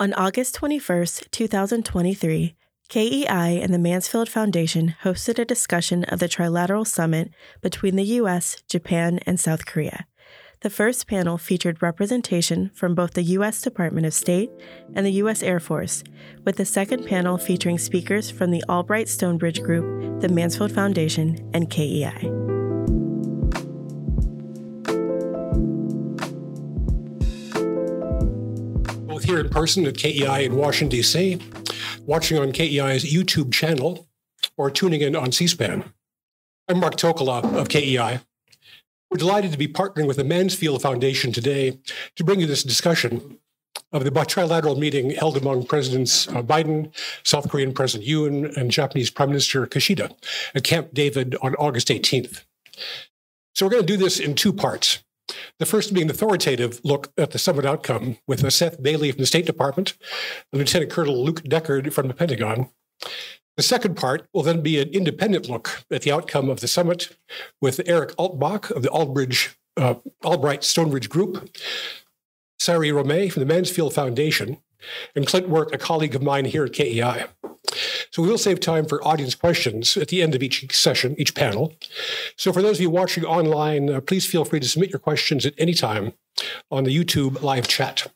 On August 21, 2023, KEI and the Mansfield Foundation hosted a discussion of the Trilateral Summit between the U.S., Japan, and South Korea. The first panel featured representation from both the U.S. Department of State and the U.S. Air Force, with the second panel featuring speakers from the Albright Stonebridge Group, the Mansfield Foundation, and KEI. Here in person at KEI in Washington, D.C., watching on KEI's YouTube channel, or tuning in on C SPAN. I'm Mark Tokola of KEI. We're delighted to be partnering with the Mansfield Foundation today to bring you this discussion of the trilateral meeting held among Presidents uh, Biden, South Korean President Yoon, and Japanese Prime Minister Kishida at Camp David on August 18th. So we're going to do this in two parts. The first being an authoritative look at the summit outcome with Seth Bailey from the State Department and Lieutenant Colonel Luke Deckard from the Pentagon. The second part will then be an independent look at the outcome of the summit with Eric Altbach of the uh, Albright Stonebridge Group, Sayuri Romei from the Mansfield Foundation, and Clint Work, a colleague of mine here at KEI. So we will save time for audience questions at the end of each session, each panel. So for those of you watching online, uh, please feel free to submit your questions at any time on the YouTube live chat.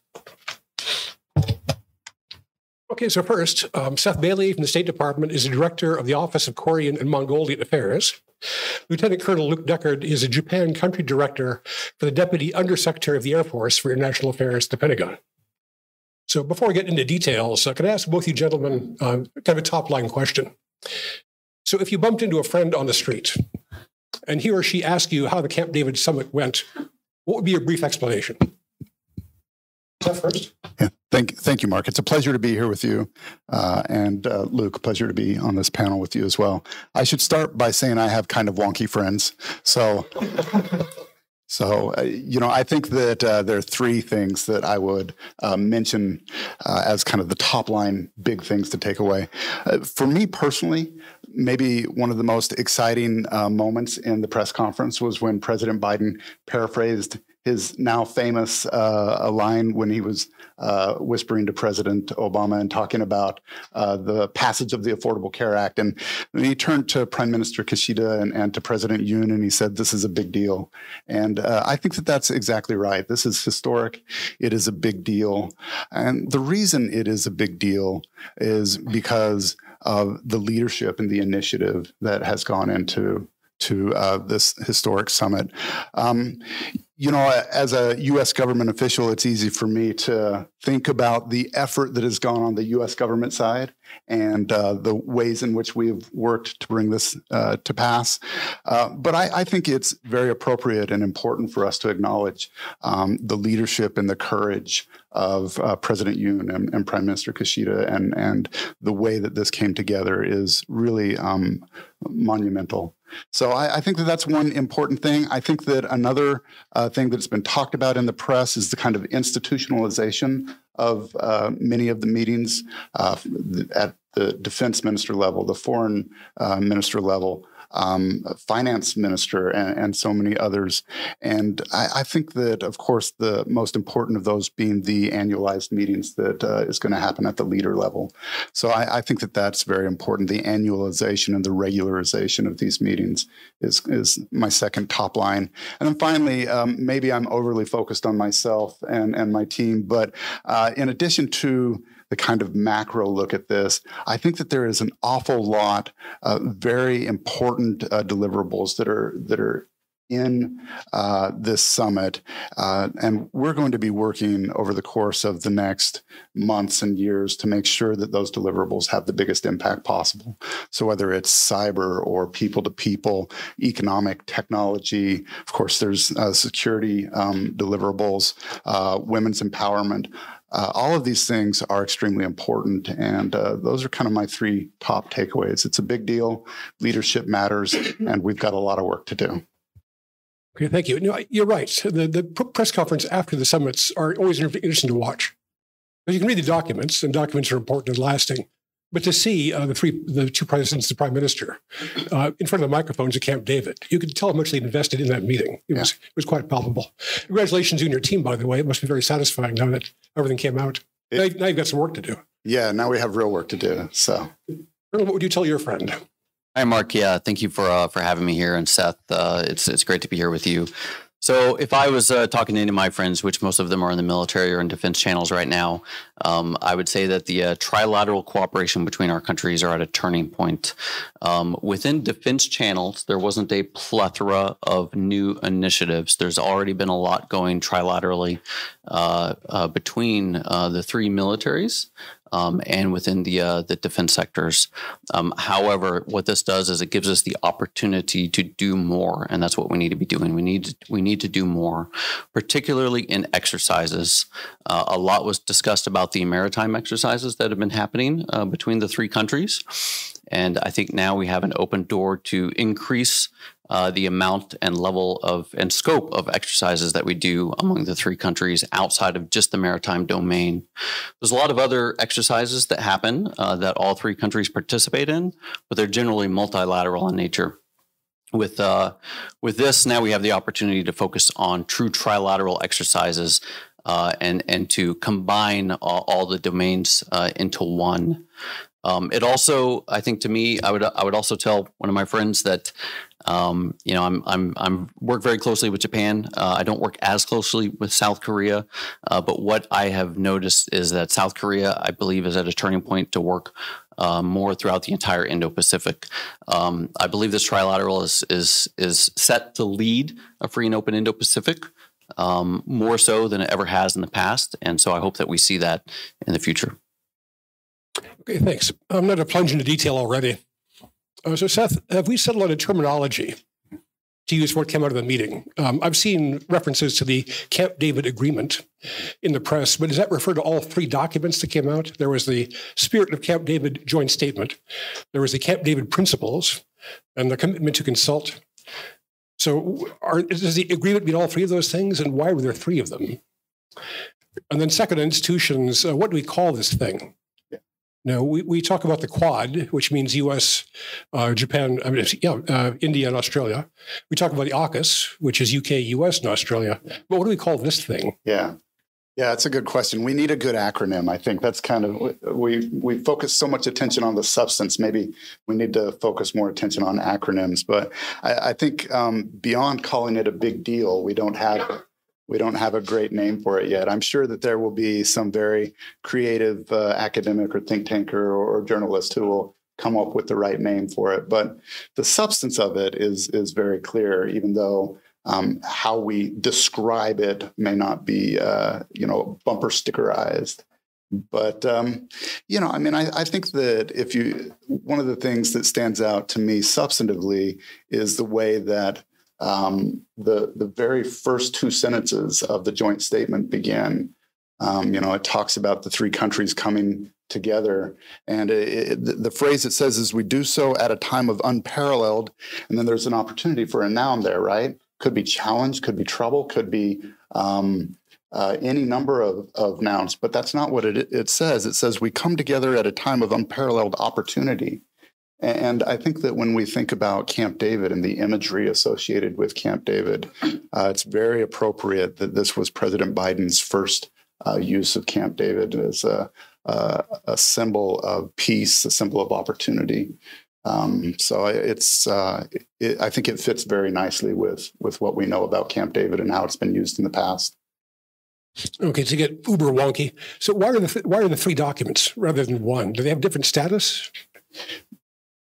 Okay, so first, um, Seth Bailey from the State Department is the director of the Office of Korean and Mongolian Affairs. Lieutenant Colonel Luke Deckard is a Japan country director for the Deputy Undersecretary of the Air Force for International Affairs at the Pentagon. So before we get into details, uh, can I ask both you gentlemen uh, kind of a top line question? So if you bumped into a friend on the street and he or she asked you how the Camp David summit went, what would be your brief explanation? That first. Yeah, thank, thank you, Mark. It's a pleasure to be here with you. Uh, and uh, Luke, pleasure to be on this panel with you as well. I should start by saying I have kind of wonky friends. So, so uh, you know, I think that uh, there are three things that I would uh, mention uh, as kind of the top line big things to take away. for me personally, maybe one of the most exciting moments in the press conference was when President Biden paraphrased his now famous uh, line when he was uh, whispering to President Obama and talking about uh, the passage of the Affordable Care Act. And he turned to Prime Minister Kishida and, and, to President Yoon and he said, This is a big deal. And uh, I think that that's exactly right. This is historic. It is a big deal. And the reason it is a big deal is because of the leadership and the initiative that has gone into to uh, this historic summit. Um, you know, as a U.S. government official, it's easy for me to think about the effort that has gone on the U.S. government side and uh, the ways in which we've worked to bring this uh, to pass. Uh, but I, I, think it's very appropriate and important for us to acknowledge um, the leadership and the courage of uh, President Yoon and, and, Prime Minister Kishida, and and the way that this came together is really um, monumental. So I, I, think that that's one important thing. I think that another uh, thing that's been talked about in the press is the kind of institutionalization of uh, many of the meetings uh, at the defense minister level, the foreign uh, minister level um, finance minister, and, and, so many others. And I, I, think that, of course, the most important of those being the annualized meetings that uh, is going to happen at the leader level. So I, I, think that that's very important. The annualization and the regularization of these meetings is is my second top line. And then finally, um, maybe I'm overly focused on myself and and my team, but uh, in addition to the kind of macro look at this, I think that there is an awful lot of very important uh, deliverables that are that are in uh, this summit. Uh, and we're going to be working over the course of the next months and years to make sure that those deliverables have the biggest impact possible. So, whether it's cyber or people to people, economic technology, of course, there's uh, security um, deliverables, uh, women's empowerment. Uh, all of these things are extremely important, and uh, those are kind of my three top takeaways. It's a big deal. Leadership matters, and we've got a lot of work to do. Okay, thank you. No, you're right. The, the press conference after the summits are always interesting to watch. But you can read the documents, and documents are important and lasting. But to see uh, the three, the two presidents, the prime minister, uh, in front of the microphones at Camp David, you could tell how much they'd invested in that meeting. It, yeah. was, it was quite palpable. Congratulations, you and your team, by the way. It must be very satisfying now that everything came out. It, now you've got some work to do. Yeah, now we have real work to do. So, what would you tell your friend? Hi, Mark. Yeah, thank you for uh, for having me here, and Seth. Uh, it's it's great to be here with you. So, if I was uh, talking to any of my friends, which most of them are in the military or in defense channels right now, um, I would say that the uh, trilateral cooperation between our countries are at a turning point. Um, within defense channels, there wasn't a plethora of new initiatives. There's already been a lot going trilaterally uh, uh, between uh, the three militaries um, and within the uh, the defense sectors. Um, however, what this does is it gives us the opportunity to do more, and that's what we need to be doing. We need to, we need to do more, particularly in exercises. Uh, a lot was discussed about the maritime exercises that have been happening uh, between the three countries. And I think now we have an open door to increase uh, the amount and level of and scope of exercises that we do among the three countries outside of just the maritime domain. There's a lot of other exercises that happen uh, that all three countries participate in, but they're generally multilateral in nature. With uh, with this, now we have the opportunity to focus on true trilateral exercises uh, and and to combine all, all the domains uh, into one. Um, it also, I think, to me, I would I would also tell one of my friends that um, you know, I'm I'm I'm work very closely with Japan. Uh, I don't work as closely with South Korea, uh, but what I have noticed is that South Korea, I believe, is at a turning point to work uh, more throughout the entire Indo-Pacific. Um, I believe this trilateral is is is set to lead a free and open Indo-Pacific. Um, more so than it ever has in the past, and so I hope that we see that in the future. Okay, thanks. I'm not a plunge into detail already. Uh, so, Seth, have we settled on a terminology to use what came out of the meeting? Um, I've seen references to the Camp David Agreement in the press, but does that refer to all three documents that came out? There was the Spirit of Camp David Joint Statement, there was the Camp David Principles, and the commitment to consult. So, are, does the agreement mean all three of those things, and why were there three of them? And then, second, institutions, uh, what do we call this thing? No, we, we talk about the Quad, which means U.S., uh, Japan, I mean, yeah, uh, India, and Australia. We talk about the AUKUS, which is UK, US, and Australia. But what do we call this thing? Yeah. Yeah, that's a good question. We need a good acronym. I think that's kind of we we focus so much attention on the substance. Maybe we need to focus more attention on acronyms. But I, I think um, beyond calling it a big deal, we don't have we don't have a great name for it yet. I'm sure that there will be some very creative uh, academic or think tanker or, or, journalist who will come up with the right name for it. But the substance of it is is very clear, even though um, how we describe it may not be, uh, you know, bumper stickerized. But um, you know, I mean, I, I think that if you one of the things that stands out to me substantively is the way that um, the the very first two sentences of the joint statement begin. Um, you know, it talks about the three countries coming together, and it, it, the, phrase it says is, "We do so at a time of unparalleled," and then there's an opportunity for a noun there, right? Could be challenge, could be trouble, could be um, uh, any number of, of nouns, but that's not what it, it says. It says we come together at a time of unparalleled opportunity. And I think that when we think about Camp David and the imagery associated with Camp David, uh, it's very appropriate that this was President Biden's first uh, use of Camp David as a, a, a, symbol of peace, a symbol of opportunity. Um, so it's, uh, it, I think it fits very nicely with with what we know about Camp David and how it's been used in the past. Okay, to get uber wonky. So why are the why are the three documents rather than one? Do they have different status?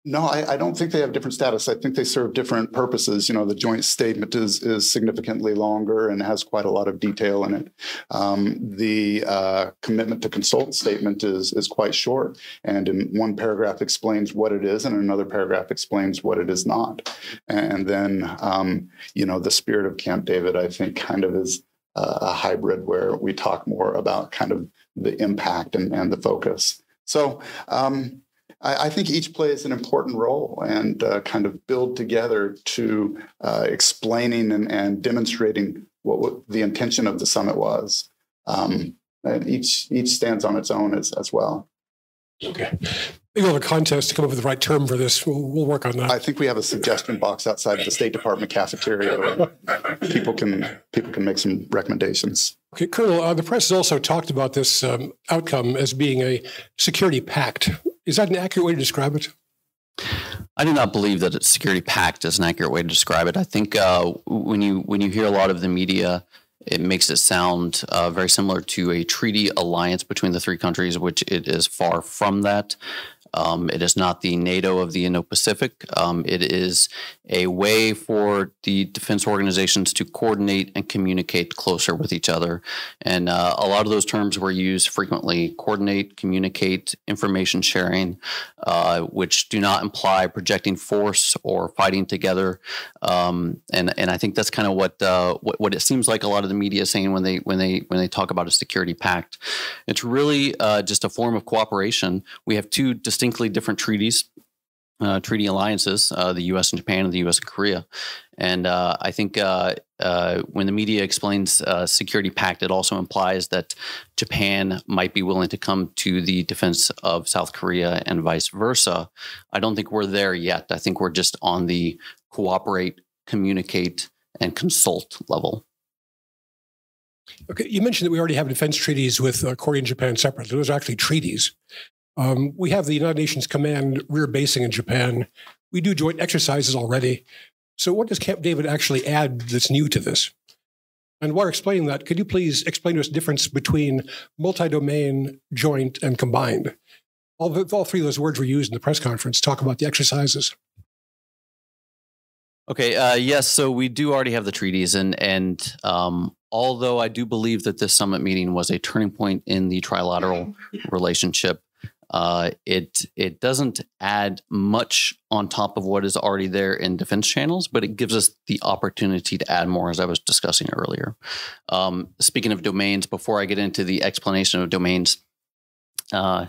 No, I, I, don't think they have different status. I think they serve different purposes. You know, the joint statement is is significantly longer and has quite a lot of detail in it. Um, the uh, commitment to consult statement is is quite short, and in one paragraph explains what it is, and another paragraph explains what it is not. And then, um, you know, the spirit of Camp David, I think, kind of is a hybrid where we talk more about kind of the impact and, and the focus. So. Um, I, I think each plays an important role and uh, kind of build together to uh, explaining and, and demonstrating what, what, the intention of the summit was. Um, and each each stands on its own as, as well. Okay. Maybe we'll have a contest to come up with the right term for this. We'll, we'll work on that. I think we have a suggestion box outside of the State Department cafeteria. people can people can make some recommendations. Okay, Colonel, uh, the press has also talked about this um, outcome as being a security pact. Is that an accurate way to describe it? I do not believe that a security pact is an accurate way to describe it. I think uh, when you when you hear a lot of the media it makes it sound uh, very similar to a treaty alliance between the three countries, which it is far from that. Um, it is not the NATO of the Indo Pacific. Um, it is a way for the defense organizations to coordinate and communicate closer with each other. And uh, a lot of those terms were used frequently coordinate, communicate, information sharing, uh, which do not imply projecting force or fighting together. Um, and, and I think that's kind of what, uh, what, what it seems like a lot of the media is saying when they when they when they talk about a security pact. It's really uh, just a form of cooperation. We have two distinct distinctly different treaties, uh, treaty alliances, uh, the U.S. and Japan and the U.S. and Korea. And uh, I think uh, uh, when the media explains uh, security pact, it also implies that Japan might be willing to come to the defense of South Korea and vice versa. I don't think we're there yet. I think we're just on the cooperate, communicate, and consult level. Okay, you mentioned that we already have defense treaties with uh, Korea and Japan separately. Those are actually treaties. Um, we have the United Nations Command rear basing in Japan. We do joint exercises already. So, what does Camp David actually add that's new to this? And while explaining that, could you please explain to us the difference between multi domain, joint, and combined? All, all three of those words were used in the press conference. Talk about the exercises. Okay. Uh, yes. So we do already have the treaties, and and um, although I do believe that this summit meeting was a turning point in the trilateral relationship, uh, it it doesn't add much on top of what is already there in defense channels, but it gives us the opportunity to add more, as I was discussing earlier. Um, speaking of domains, before I get into the explanation of domains, uh,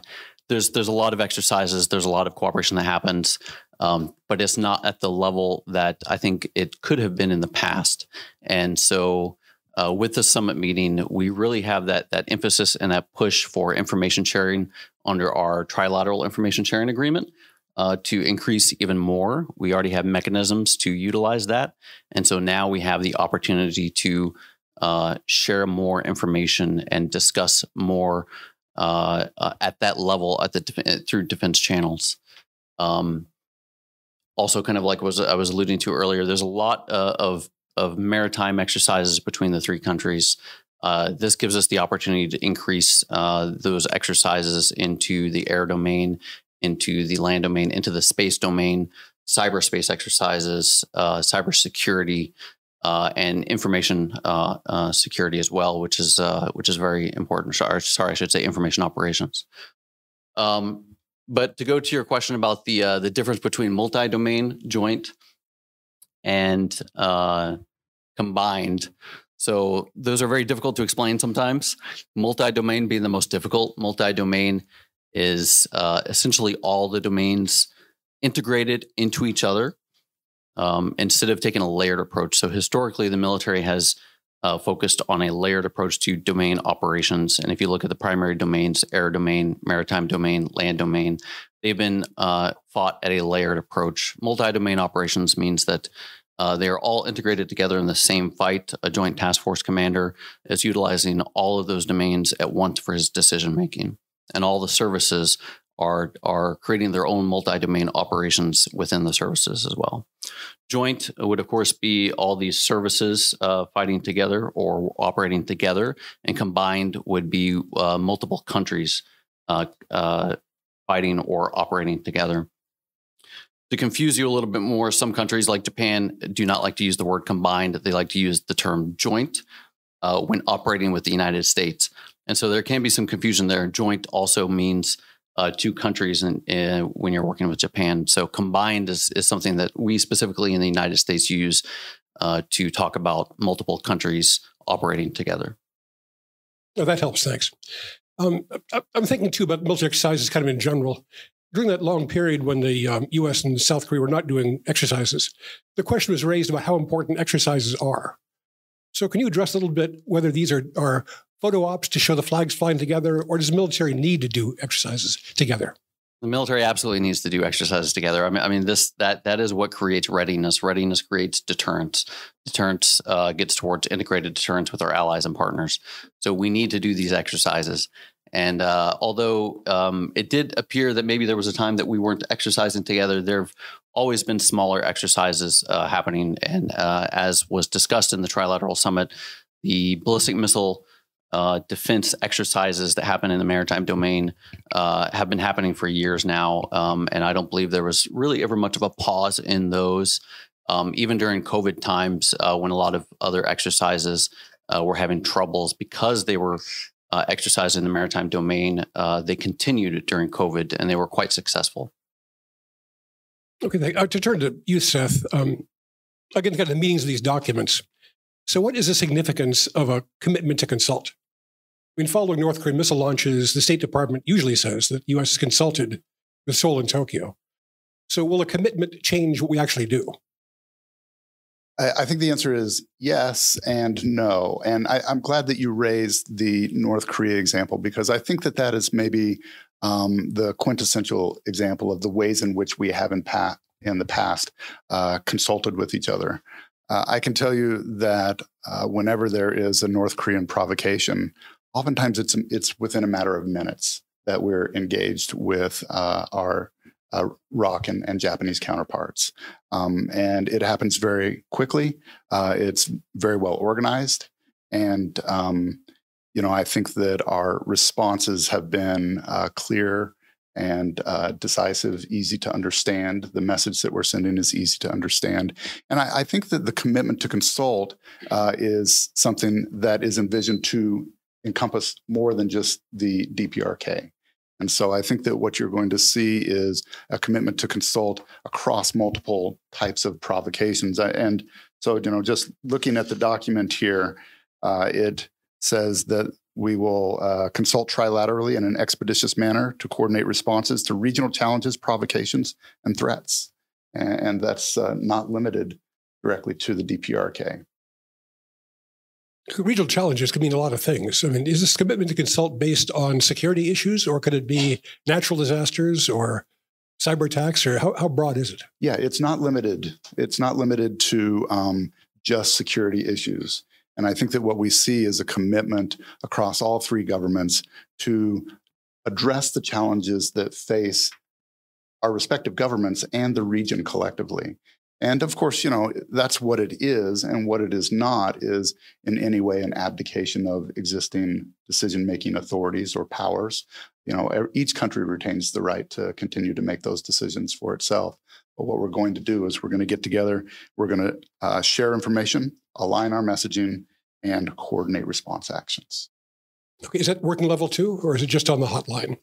there's there's a lot of exercises, there's a lot of cooperation that happens, um, but it's not at the level that I think it could have been in the past, and so. Uh, with the summit meeting, we really have that that emphasis and that push for information sharing under our trilateral information sharing agreement uh, to increase even more. We already have mechanisms to utilize that. And so now we have the opportunity to uh, share more information and discuss more uh, uh at that level at the def- through defense channels. Um, also, kind of like was I was alluding to earlier, there's a lot uh, of of maritime exercises between the three countries. Uh, this gives us the opportunity to increase uh, those exercises into the air domain, into the land domain, into the space domain, cyberspace exercises, uh, cybersecurity, uh, and information uh, uh, security as well, which is which is very important. Sorry, I should say information operations. Um, but to go to your question about the the difference between multi-domain, joint, and combined. So those are very difficult to explain sometimes. Multi-domain being the most difficult. Multi-domain is uh, essentially all the domains integrated into each other um, instead of taking a layered approach. So historically, the military has uh, focused on a layered approach to domain operations. And if you look at the primary domains, air domain, maritime domain, land domain, they've been uh, fought at a layered approach. Multi-domain operations means that uh, they are all integrated together in the same fight. A joint task force commander is utilizing all of those domains at once for his decision making, and all the services are are creating their own multi-domain operations within the services as well. Joint would of course be all these services uh, fighting together or operating together, and combined would be uh, multiple countries uh, uh fighting or operating together. To confuse you a little bit more, some countries like Japan do not like to use the word combined. They like to use the term joint uh, when operating with the United States. And so there can be some confusion there. Joint also means uh, two countries in, when you're working with Japan. So combined is, is something that we specifically in the United States use uh, to talk about multiple countries operating together. Oh, that helps. Thanks. Um, I'm thinking too about military exercises kind of in general during that long period when the um, US and South Korea were not doing exercises, the question was raised about how important exercises are. So, can you address a little bit whether these are, are photo ops to show the flags flying together, or does the military need to do exercises together? The military absolutely needs to do exercises together. I mean, I mean, this that that is what creates readiness. Readiness creates deterrence. Deterrence uh, gets towards integrated deterrence with our allies and partners. So we need to do these exercises. And uh, although um, it did appear that maybe there was a time that we weren't exercising together, there have always been smaller exercises uh, happening. And uh, as was discussed in the Trilateral Summit, the ballistic missile uh, defense exercises that happen in the maritime domain uh, have been happening for years now. Um, and I don't believe there was really ever much of a pause in those. Um, even during COVID times, uh, when a lot of other exercises uh, were having troubles because they were uh, exercised in the maritime domain, uh, they continued during COVID and they were quite successful. Okay, to turn to you, Seth, um, again, kind of the meanings of these documents. So, what is the significance of a commitment to consult? I mean, following North Korean missile launches, the State Department usually says that the U.S. has consulted with Seoul and Tokyo. So, will a commitment change what we actually do? I, think the answer is yes and no. And I, am glad that you raised the North Korea example because I think that that is maybe um, the quintessential example of the ways in which we have in, pa- in the past uh, consulted with each other. Uh, I can tell you that uh, whenever there is a North Korean provocation, oftentimes it's it's within a matter of minutes that we're engaged with uh, our uh, ROK and, and, Japanese counterparts, um, and it happens very quickly. Uh, it's very well organized, and um, you know I think that our responses have been uh, clear and uh, decisive, easy to understand. The message that we're sending is easy to understand. And I, I think that the commitment to consult uh, is something that is envisioned to encompass more than just the DPRK. And so I think that what you're going to see is a commitment to consult across multiple types of provocations. And so, you know, just looking at the document here, uh, it says that we will uh, consult trilaterally in an expeditious manner to coordinate responses to regional challenges, provocations, and threats. And, and that's uh, not limited directly to the DPRK. Regional challenges could mean a lot of things. I mean, is this commitment to consult based on security issues, or could it be natural disasters or cyber attacks, or how, how broad is it? Yeah, it's not limited. It's not limited to um, just security issues. And I think that what we see is a commitment across all three governments to address the challenges that face our respective governments and the region collectively. And of course, you know, that's what it is. And what it is not is in any way an abdication of existing decision making authorities or powers. You know, each country retains the right to continue to make those decisions for itself. But what we're going to do is we're going to get together, we're going to uh, share information, align our messaging, and coordinate response actions. Okay, is that working level two, or is it just on the hotline?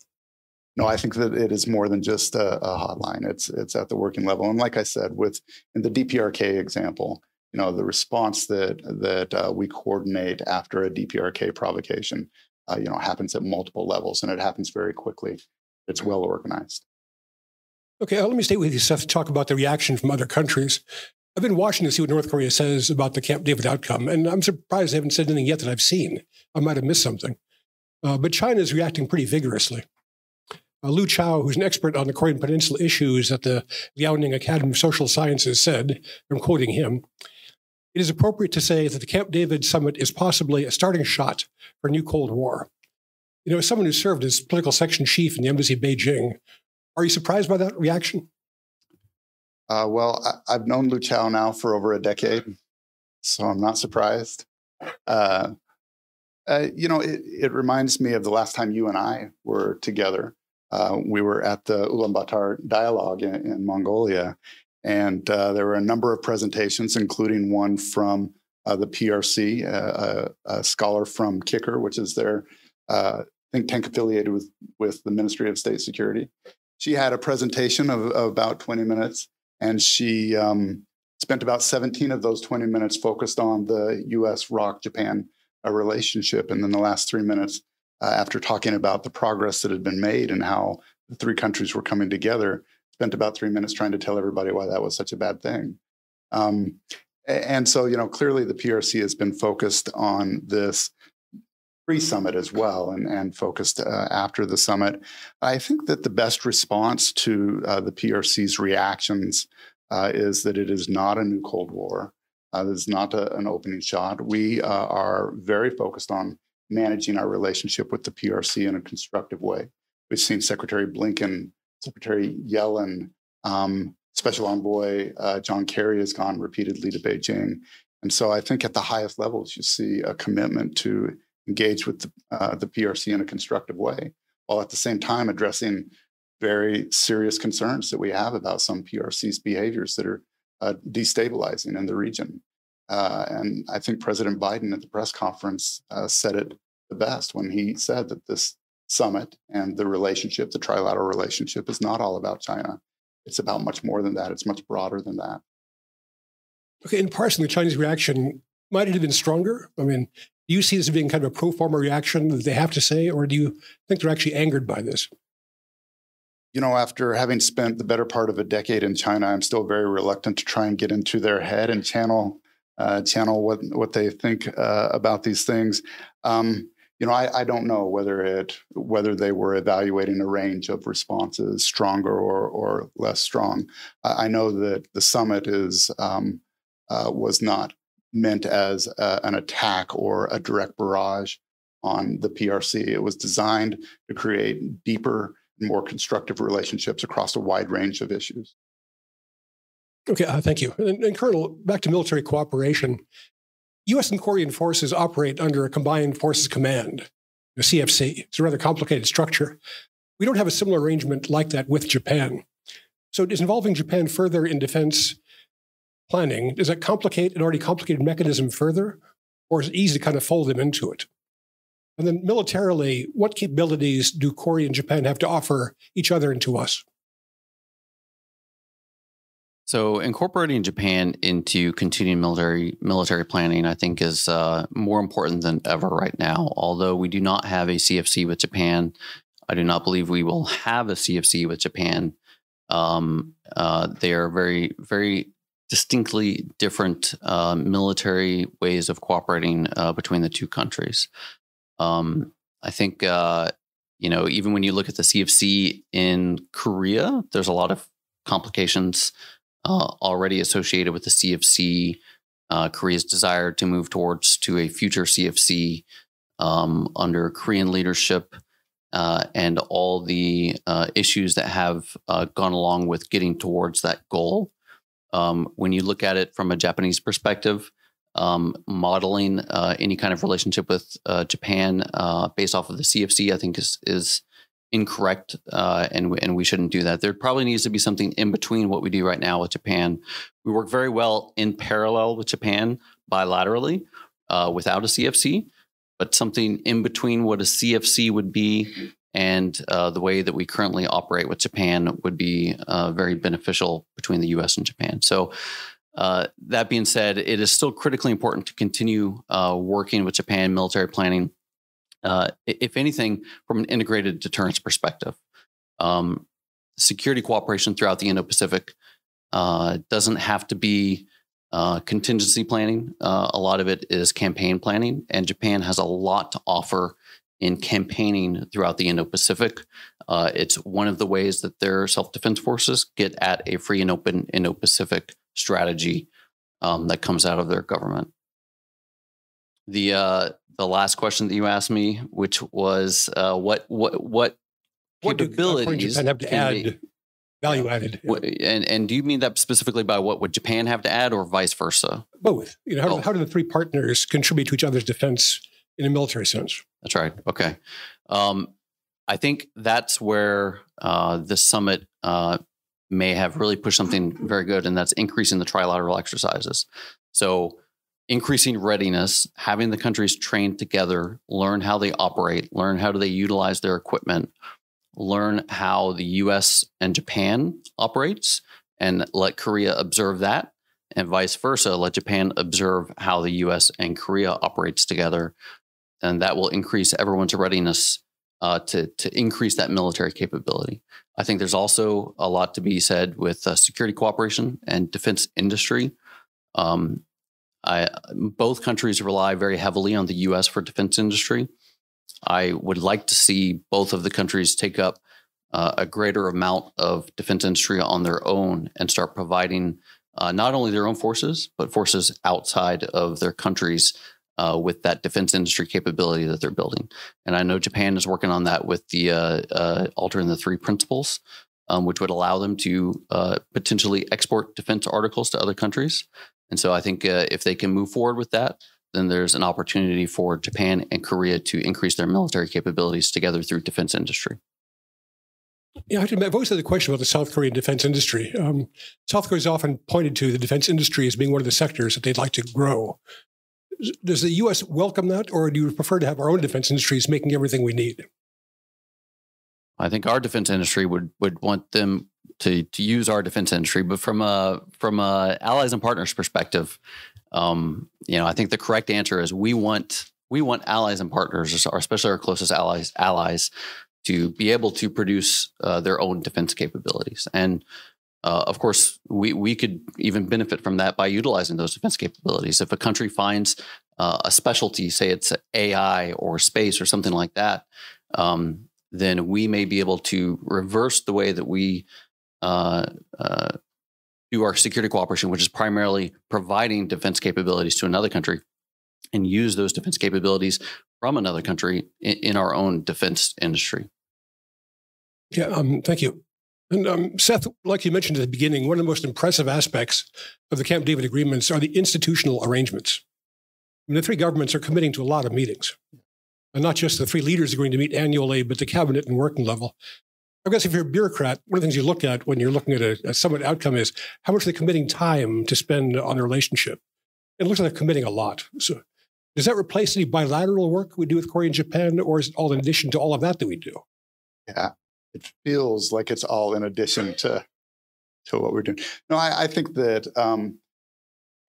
No, I think that it is more than just a, a, hotline. It's it's at the working level, and like I said, with in the DPRK example, you know, the response that that uh, we coordinate after a DPRK provocation, uh, you know, happens at multiple levels, and it happens very quickly. It's well organized. Okay, uh, let me stay with you, Seth, talk about the reaction from other countries. I've been watching to see what North Korea says about the Camp David outcome, and I'm surprised they haven't said anything yet that I've seen. I might have missed something. Uh, but China is reacting pretty vigorously. Uh, Lu Chao, who's an expert on the Korean Peninsula issues at the Liaoning Academy of Social Sciences, said, I'm quoting him, it is appropriate to say that the Camp David summit is possibly a starting shot for a new Cold War. You know, as someone who served as political section chief in the embassy of Beijing, are you surprised by that reaction? Uh, well, I, have known Lu Chao now for over a decade, so I'm not surprised. Uh, uh, you know, it, it, reminds me of the last time you and I were together. Uh, we were at the Ulaanbaatar Dialogue in, in Mongolia, and uh, there were a number of presentations, including one from uh, the PRC, a, a, scholar from Kicker, which is their uh, think tank affiliated with, with the Ministry of State Security. She had a presentation of, of about 20 minutes, and she um, spent about 17 of those 20 minutes focused on the US ROK Japan uh, relationship. And then the last three minutes uh, after talking about the progress that had been made and how the three countries were coming together, spent about three minutes trying to tell everybody why that was such a bad thing. Um, and so, you know, clearly the PRC has been focused on this pre-summit as well and, and focused uh, after the summit. I think that the best response to uh, the PRC's reactions uh, is that it is not a new Cold War. Uh, this is not a, an opening shot. We uh, are very focused on managing our relationship with the PRC in a constructive way. We've seen Secretary Blinken, Secretary Yellen, um, Special Envoy uh, John Kerry has gone repeatedly to Beijing. And so I think at the highest levels, you see a commitment to engage with the, uh, the PRC in a constructive way, while at the same time addressing very serious concerns that we have about some PRC's behaviors that are uh, destabilizing in the region. Uh, and I think President Biden at the press conference uh, said it the best when he said that this summit and the relationship, the trilateral relationship, is not all about China. It's about much more than that. It's much broader than that. Okay, in parsing the Chinese reaction, might it have been stronger? I mean, do you see this as being kind of a pro forma reaction that they have to say, or do you think they're actually angered by this? You know, after having spent the better part of a decade in China, I'm still very reluctant to try and get into their head and channel uh, channel what what they think uh, about these things. Um, you know, I, I, don't know whether it whether they were evaluating a range of responses, stronger or or less strong. I, I know that the summit is um, uh, was not meant as a, an attack or a direct barrage on the PRC. It was designed to create deeper more constructive relationships across a wide range of issues. Okay, uh, thank you. And, and, Colonel, back to military cooperation. U.S. and Korean forces operate under a combined forces command, a CFC. It's a rather complicated structure. We don't have a similar arrangement like that with Japan. So, is involving Japan further in defense planning, does that complicate an already complicated mechanism further, or is it easy to kind of fold them into it? And then militarily, what capabilities do Korea and Japan have to offer each other and to us? So, incorporating Japan into continuing military military planning, I think, is uh, more important than ever right now. Although we do not have a CFC with Japan, I do not believe we will have a CFC with Japan. Um, uh, they are very, very distinctly different uh, military ways of cooperating uh, between the two countries. Um, I think, uh, you know, even when you look at the CFC in Korea, there's a lot of complications uh, already associated with the CFC. Uh, Korea's desire to move towards to a future CFC um, under Korean leadership. Uh, and all the issues that have gone along with getting towards that goal. Um, when you look at it from a Japanese perspective, um, modeling uh, any kind of relationship with uh, Japan uh, based off of the CFC, I think is is incorrect, uh, and and we shouldn't do that. There probably needs to be something in between what we do right now with Japan. We work very well in parallel with Japan bilaterally uh, without a CFC, but something in between what a CFC would be and uh, the way that we currently operate with Japan would be uh, very beneficial between the U.S. and Japan. So, uh, that being said, it is still critically important to continue uh, working with Japan military planning. Uh, if anything, from an integrated deterrence perspective, um, security cooperation throughout the Indo-Pacific uh, doesn't have to be contingency planning. a lot of it is campaign planning, and Japan has a lot to offer in campaigning throughout the Indo Pacific. Uh, it's one of the ways that their self defense forces get at a free and open Indo Pacific strategy um, that comes out of their government. The uh, the last question that you asked me, which was uh, what what what what capabilities do Japan have to add value added? And and do you mean that specifically by what would Japan have to add, or vice versa? Both. You know, how, oh. do, how do the three partners contribute to each other's defense in a military sense? That's right. Okay. Um, I think that's where uh, this summit uh, may have really pushed something very good, and that's increasing the trilateral exercises. So, increasing readiness, having the countries trained together, learn how they operate, learn how do they utilize their equipment, learn how the U.S. and Japan operates, and let Korea observe that, and vice versa. Let Japan observe how the U.S. and Korea operates together and that will increase everyone's readiness uh, to to increase that military capability. I think there's also a lot to be said with uh, security cooperation and defense industry. Um, Both countries rely very heavily on the U.S. for defense industry. I would like to see both of the countries take up uh, a greater amount of defense industry on their own and start providing uh, not only their own forces, but forces outside of their countries uh, with that defense industry capability that they're building. And I know Japan is working on that with the uh, uh, altering the three principles, um, which would allow them to uh, potentially export defense articles to other countries. And so I think uh, if they can move forward with that, then there's an opportunity for Japan and Korea to increase their military capabilities together through defense industry. Yeah, I have always had the question about the South Korean defense industry. Um, South Korea is often pointed to the defense industry as being one of the sectors that they'd like to grow. Does the U.S. welcome that, or do you prefer to have our own defense industries making everything we need? I think our defense industry would would want them to to use our defense industry, but from a from a allies and partners perspective, um, you know, I think the correct answer is we want we want allies and partners, especially our closest allies allies, to be able to produce uh, their own defense capabilities. And uh, of course, we, we could even benefit from that by utilizing those defense capabilities. If a country finds uh, a specialty, say it's AI or space or something like that, um, then we may be able to reverse the way that we uh, uh, do our security cooperation, which is primarily providing defense capabilities to another country, and use those defense capabilities from another country in, in our own defense industry. Yeah, um, thank you. And um, Seth, like you mentioned at the beginning, one of the most impressive aspects of the Camp David agreements are the institutional arrangements. I mean, the three governments are committing to a lot of meetings, and not just the three leaders agreeing to meet annually, but the cabinet and working level. I guess if you're a bureaucrat, one of the things you look at when you're looking at a, a summit outcome is how much are they're committing time to spend on the relationship. It looks like they're committing a lot. So does that replace any bilateral work we do with Korea and Japan, or is it all in addition to all of that that we do? Yeah, it feels like it's all in addition to to what we're doing. No, I, I think that um,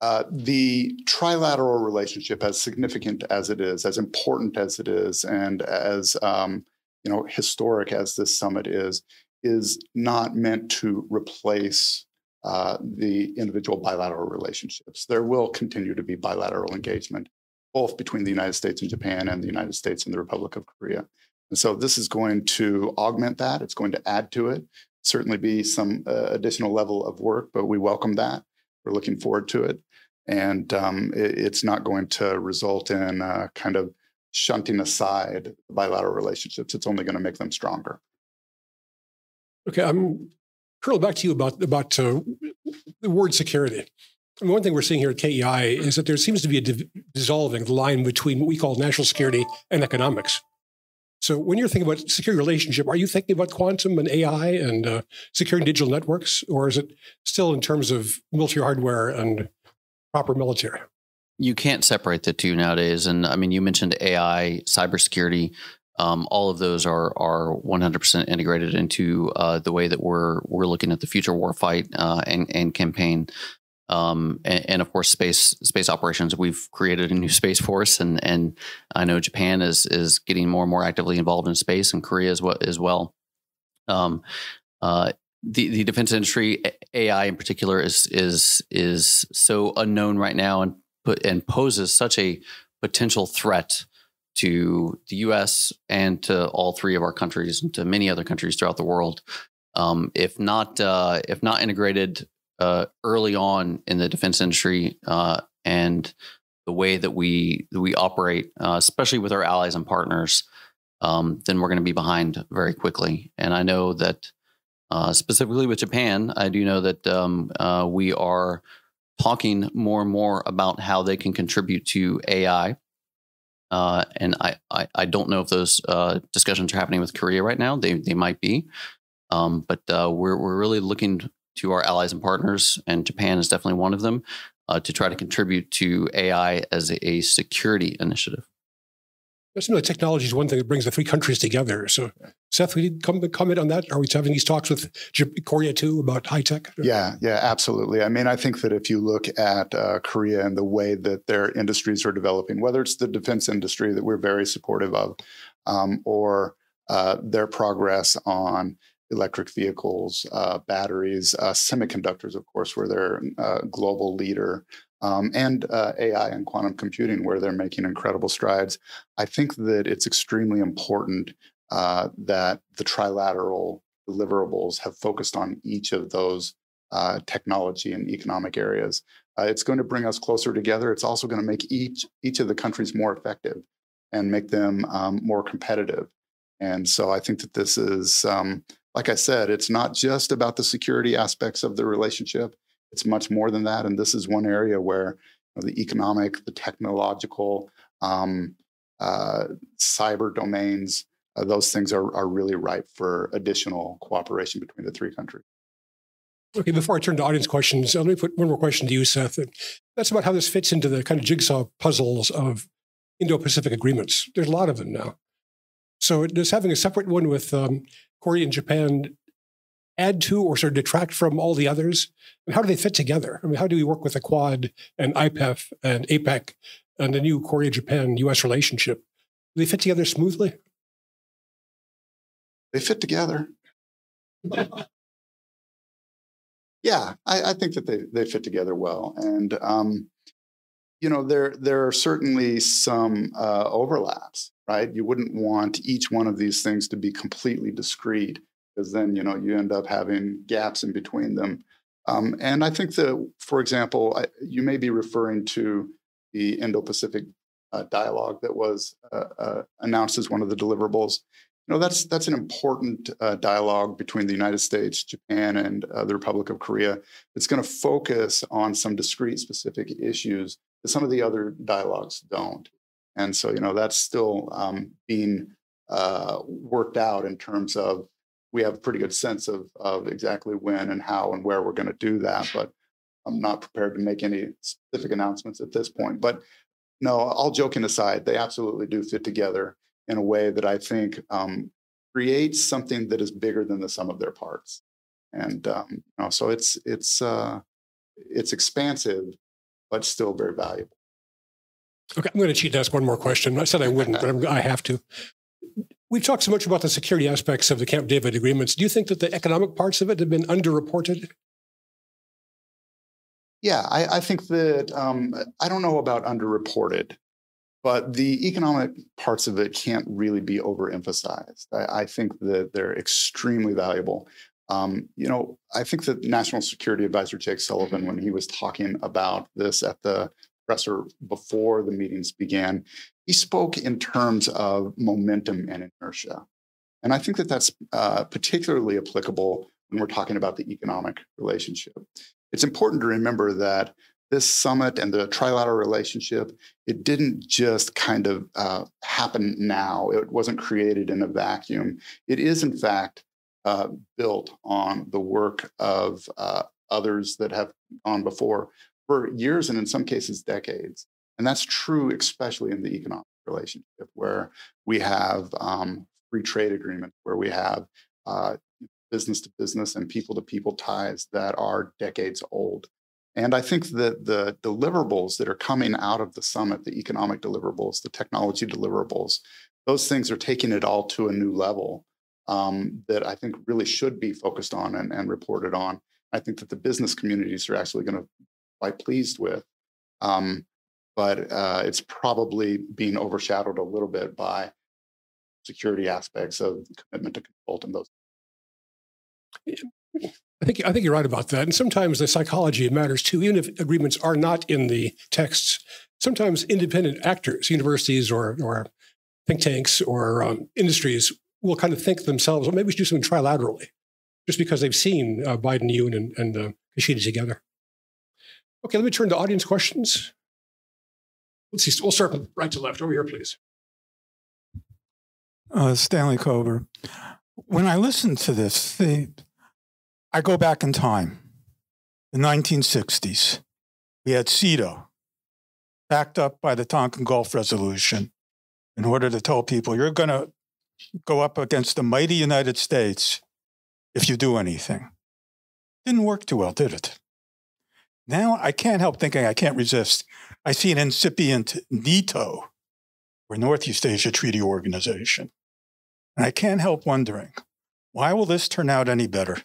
uh, the trilateral relationship, as significant as it is, as important as it is, and as um, you know historic as this summit is, is not meant to replace uh, the individual bilateral relationships. There will continue to be bilateral engagement both between the United States and Japan and the United States and the Republic of Korea. And so this is going to augment that. It's going to add to it. Certainly be some uh, additional level of work, but we welcome that. We're looking forward to it. And um, it, it's not going to result in uh, kind of shunting aside bilateral relationships. It's only going to make them stronger. Okay, I'm Colonel. Back to you about about uh, the word security. One thing we're seeing here at KEI is that there seems to be a dissolving the line between what we call national security and economics. So, when you're thinking about security relationship, are you thinking about quantum and AI and uh, securing digital networks, or is it still in terms of military hardware and proper military? You can't separate the two nowadays. And I mean, you mentioned AI, cybersecurity. Um, all of those are are 100% integrated into uh, the way that we're we're looking at the future warfight uh, and and campaign. Um, and, and, of course, space space operations. We've created a new space force, and and I know Japan is is getting more and more actively involved in space, and Korea as well. As well. Um, uh, the the defense industry, AI in particular, is is is so unknown right now, and and poses such a potential threat to the U.S. and to all three of our countries and to many other countries throughout the world. Um, if not uh, if not integrated uh, early on in the defense industry uh, and the way that we that we operate, uh, especially with our allies and partners, um, then we're going to be behind very quickly. And I know that uh, specifically with Japan, I do know that um, uh, we are talking more and more about how they can contribute to AI. Uh, and I, I, I, don't know if those discussions are happening with Korea right now. They they might be, um, but we're we're really looking to our allies and partners, and Japan is definitely one of them, uh, to try to contribute to AI as a, a security initiative. That's you know, technology is one thing that brings the three countries together. So, Seth, we come comment on that. Are we having these talks with Korea too about high tech? Yeah, yeah, absolutely. I mean, I think that if you look at uh, Korea and the way that their industries are developing, whether it's the defense industry that we're very supportive of, um, or uh, their progress on electric vehicles, uh, batteries, uh, semiconductors, of course, where they're a global leader. um, and uh, AI and quantum computing, where they're making incredible strides. I think that it's extremely important uh, that the trilateral deliverables have focused on each of those uh, technology and economic areas. Uh, it's going to bring us closer together. It's also going to make each each of the countries more effective and make them um, more competitive. And so I think that this is, um, like I said, it's not just about the security aspects of the relationship. It's much more than that. And this is one area where you know, the economic, the technological, um, uh, cyber domains, those things are, are really ripe for additional cooperation between the three countries. Okay, before I turn to audience questions, let me put one more question to you, Seth. That's about how this fits into the kind of jigsaw puzzles of Indo Pacific agreements. There's a lot of them now. So, does having a separate one with um, Korea and Japan add to or sort of detract from all the others? And how do they fit together? I mean, how do we work with the Quad and IPEF and APEC and the new Korea Japan US relationship? Do they fit together smoothly? They fit together. yeah, I, I, think that they, they fit together well. And, um, you know, there, there are certainly some uh, overlaps, right? You wouldn't want each one of these things to be completely discrete because then, you know, you end up having gaps in between them. Um, and I think that, for example, I, you may be referring to the Indo Pacific uh, dialogue that was uh, uh, announced as one of the deliverables know, that's that's an important uh, dialogue between the United States, Japan, and uh, the Republic of Korea. It's going to focus on some discrete, specific issues that some of the other dialogues don't. And so, you know, that's still um, being uh, worked out in terms of we have a pretty good sense of of exactly when and how and where we're going to do that. But I'm not prepared to make any specific announcements at this point. But no, all joking aside, they absolutely do fit together in a way that I think um, creates something that is bigger than the sum of their parts. And um, you know, so it's it's uh, it's expansive, but still very valuable. Okay, I'm going to cheat and ask one more question. I said I wouldn't, but I'm, I have to. We've talked so much about the security aspects of the Camp David agreements. Do you think that the economic parts of it have been underreported? Yeah, I, I think that um, I don't know about underreported. But the economic parts of it can't really be overemphasized. I, I think that they're extremely valuable. Um, you know, I think that National Security Advisor Jake Sullivan, when he was talking about this at the presser before the meetings began, he spoke in terms of momentum and inertia. And I think that that's uh, particularly applicable when we're talking about the economic relationship. It's important to remember that this summit and the trilateral relationship, it didn't just kind of uh, happen now. It wasn't created in a vacuum. It is, in fact, uh, built on the work of uh, others that have gone before for years and in some cases decades. And that's true, especially in the economic relationship, where we have um, free trade agreements, where we have uh, business to business and people to people ties that are decades old. And I think that the deliverables that are coming out of the summit, the economic deliverables, the technology deliverables, those things are taking it all to a new level um, that I think really should be focused on and, and, reported on. I think that the business communities are actually going to be pleased with. Um, but uh, it's probably being overshadowed a little bit by security aspects of commitment to consult and those. I think I think you're right about that. And sometimes the psychology matters too, even if agreements are not in the texts. Sometimes independent actors, universities or or think tanks or um, industries, will kind of think themselves, well, maybe we should do something trilaterally, just because they've seen uh, Biden, Yoon, and, and uh, Kishida together. Okay, let me turn to audience questions. Let's see. We'll start from right to left. Over here, please. Uh, Stanley Cover. When I listen to this, the I go back in time, the 1960s. We had SEATO, backed up by the Tonkin Gulf Resolution, in order to tell people you're going to go up against the mighty United States if you do anything. Didn't work too well, did it? Now I can't help thinking, I can't resist. I see an incipient NEATO, or Northeast Asia Treaty Organization. And I can't help wondering, why will this turn out any better?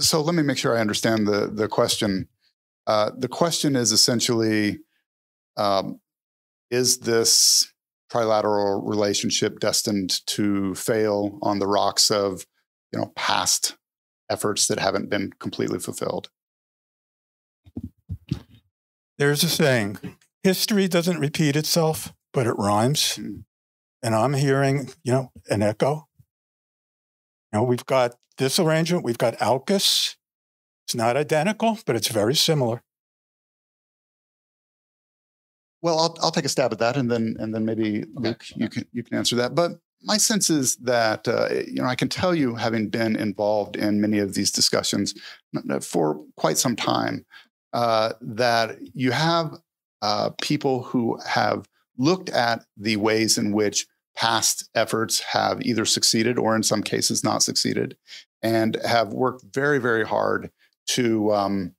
So let me make sure I understand the the question. Uh, the question is essentially, um, is this trilateral relationship destined to fail on the rocks of, you know, past efforts that haven't been completely fulfilled? There's a saying: history doesn't repeat itself, but it rhymes. Mm. And I'm hearing, you know, an echo. You know, we've got this arrangement, we've got AUKUS. It's not identical, but it's very similar. Well, I'll, I'll take a stab at that, and then and then maybe Luke, you can you can answer that. But my sense is that uh, you know I can tell you, having been involved in many of these discussions for quite some time, uh, that you have uh, people who have looked at the ways in which past efforts have either succeeded or in some cases not succeeded and have worked very very hard to um,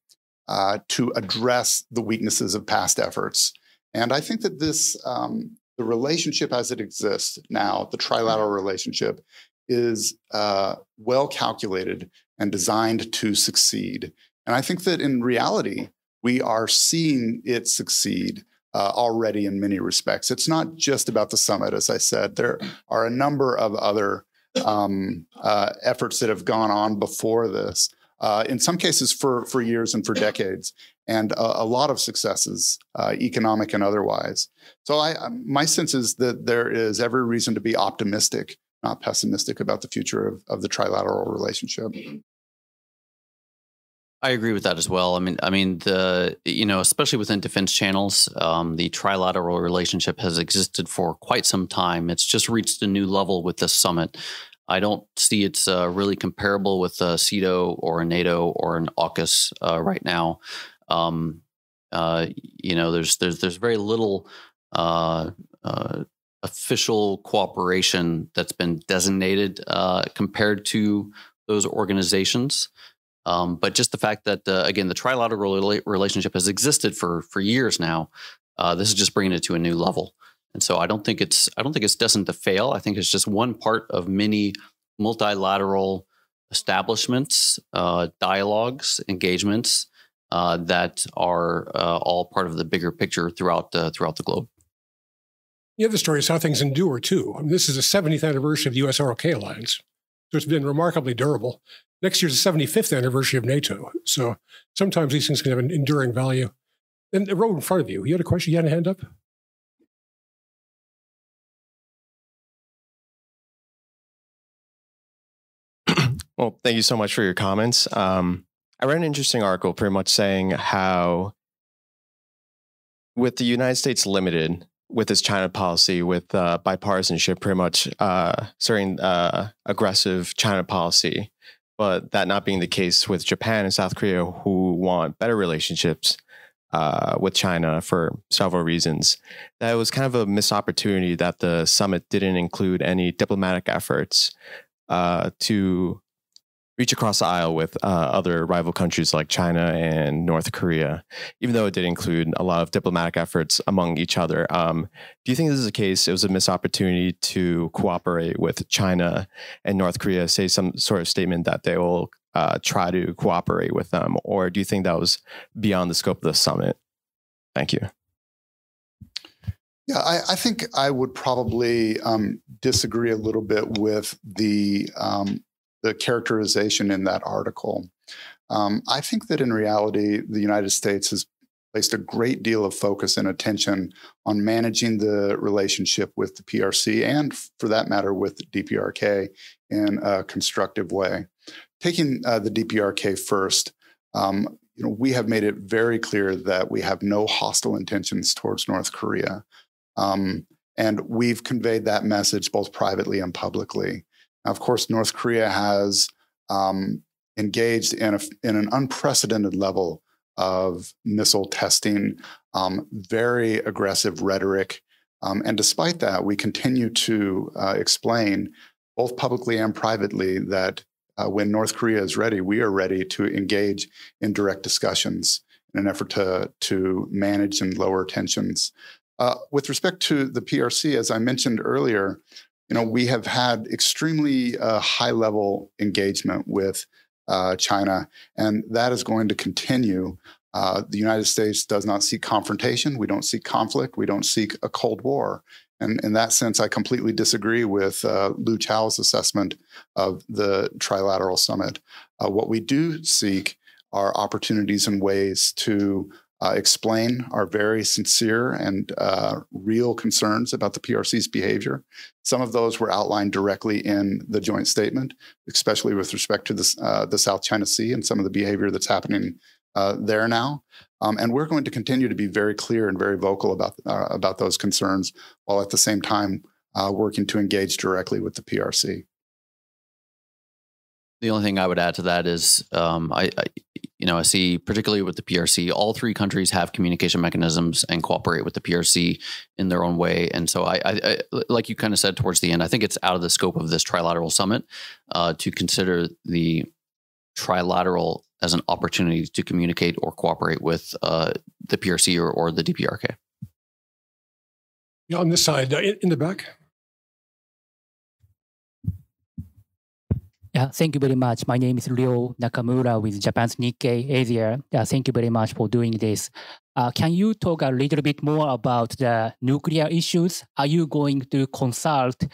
uh, to address the weaknesses of past efforts. And i think that this um, the relationship as it exists now the trilateral relationship is uh, well calculated and designed to succeed. And i think that in reality we are seeing it succeed uh, already in many respects. It's not just about the summit, as I said. There are a number of other um, uh, efforts that have gone on before this. Uh, in some cases, for for years and for decades, and a, a lot of successes, uh, economic and otherwise. So, I my sense is that there is every reason to be optimistic, not pessimistic, about the future of, of the trilateral relationship. I agree with that as well. I mean, I mean the you know especially within defense channels, um, the trilateral relationship has existed for quite some time. It's just reached a new level with this summit. I don't see it's uh, really comparable with a SEATO or a NATO or an AUKUS uh, right now. Um, uh, you know, there's there's there's very little uh, uh, official cooperation that's been designated uh, compared to those organizations. Um, but just the fact that uh, again the trilateral relationship has existed for for years now, uh, this is just bringing it to a new level. And so I don't think it's I don't think it's destined to fail. I think it's just one part of many multilateral establishments, uh, dialogues, engagements uh, that are uh, all part of the bigger picture throughout throughout the globe. The other story is how things endure too. I mean, this is the 70th anniversary of the U.S. ROK alliance, so it's been remarkably durable. Next year's the 75th anniversary of NATO. So sometimes these things can have an enduring value. And the row in front of you, you had a question? You had a hand up? Well, thank you so much for your comments. Um, I read an interesting article pretty much saying how, with the United States limited with its China policy, with uh, bipartisanship, pretty much uh, certain uh, aggressive China policy, but that not being the case with Japan and South Korea, who want better relationships uh, with China for several reasons, that was kind of a missed opportunity that the summit didn't include any diplomatic efforts uh, to reach across the aisle with uh, other rival countries like China and North Korea, even though it did include a lot of diplomatic efforts among each other. Um, do you think this is a case? It was a missed opportunity to cooperate with China and North Korea, say some sort of statement that they will uh, try to cooperate with them, or do you think that was beyond the scope of the summit? Thank you. Yeah, I, I, think I would probably um, disagree a little bit with the um, the characterization in that article. Um, I think that in reality, the United States has placed a great deal of focus and attention on managing the relationship with the PRC and, for that matter, with DPRK in a constructive way. Taking uh, the DPRK first, um, you know, we have made it very clear that we have no hostile intentions towards North Korea. Um, and we've conveyed that message both privately and publicly. Now, of course, North Korea has um, engaged in, a, in an unprecedented level of missile testing, um, very aggressive rhetoric. Um, and despite that, we continue to uh, explain, both publicly and privately, that uh, when North Korea is ready, we are ready to engage in direct discussions in an effort to, to manage and lower tensions. Uh, with respect to the PRC, as I mentioned earlier, you know, we have had extremely uh, high level engagement with uh, China, and that is going to continue. Uh, the United States does not seek confrontation. We don't seek conflict. We don't seek a Cold War. And in that sense, I completely disagree with uh, Lu Chao's assessment of the trilateral summit. Uh, what we do seek are opportunities and ways to uh, explain our very sincere and uh, real concerns about the PRC's behavior. Some of those were outlined directly in the joint statement, especially with respect to the, uh, the South China Sea and some of the behavior that's happening uh, there now. Um, and we're going to continue to be very clear and very vocal about, uh, about those concerns while at the same time uh, working to engage directly with the PRC. The only thing I would add to that is, um, I, I, you know, I see particularly with the PRC, all three countries have communication mechanisms and cooperate with the PRC in their own way. And so, I, I like you kind of said towards the end, I think it's out of the scope of this trilateral summit uh, to consider the trilateral as an opportunity to communicate or cooperate with uh, the PRC or, or the DPRK. Yeah, on this side, uh, in the back. Yeah, thank you very much. My name is Ryo Nakamura with Japan's Nikkei Asia. Uh, thank you very much for doing this. Uh, can you talk a little bit more about the nuclear issues? Are you going to consult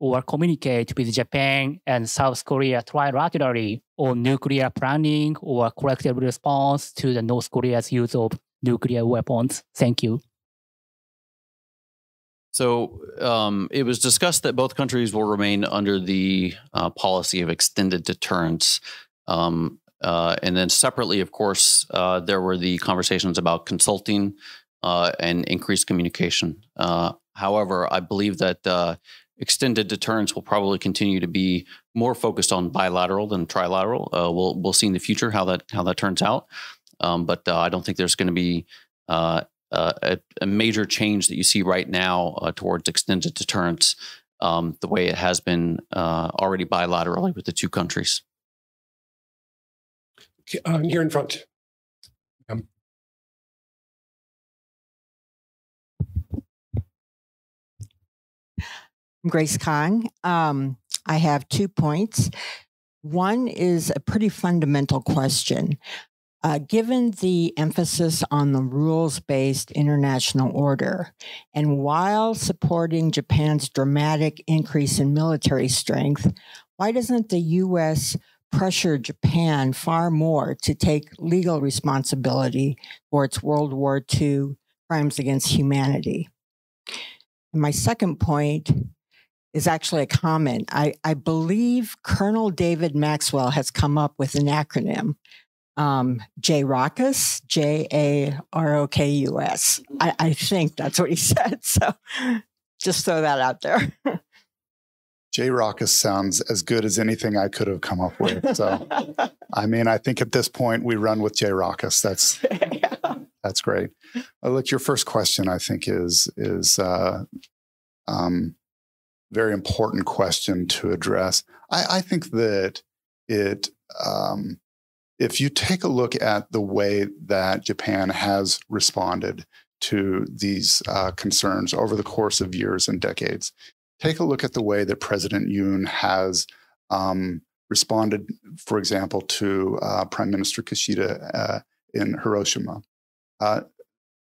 or communicate with Japan and South Korea trilaterally on nuclear planning or collective response to the North Korea's use of nuclear weapons? Thank you. So um, it was discussed that both countries will remain under the uh, policy of extended deterrence. Um, uh, and then separately, of course, uh, there were the conversations about consulting uh, and increased communication. Uh, however, I believe that uh, extended deterrence will probably continue to be more focused on bilateral than trilateral. we'll we'll see in the future how that how that turns out. Um, but I don't think there's going to be uh, a, a, major change that you see right now uh, towards extended deterrence, um, the way it has been uh, already bilaterally with the two countries. Uh, here in front. Um. Grace Kong. Um, I have two points. One is a pretty fundamental question. Uh, given the emphasis on the rules based international order, and while supporting Japan's dramatic increase in military strength, why doesn't the U.S. pressure Japan far more to take legal responsibility for its World War II crimes against humanity? And my second point is actually a comment. I, I believe Colonel David Maxwell has come up with an acronym um, JAROKUS, J A R O K U S. I, I think that's what he said. So just throw that out there. JAROKUS sounds as good as anything I could have come up with. So, I mean, I think at this point we run with JAROKUS. That's yeah. that's great. Uh, look, your first question, I think, is is uh, um, very important question to address. I, I think that it um, if you take a look at the way that Japan has responded to these uh, concerns over the course of years and decades, take a look at the way that President Yoon has um, responded, for example, to uh, Prime Minister Kishida uh, in Hiroshima. Uh,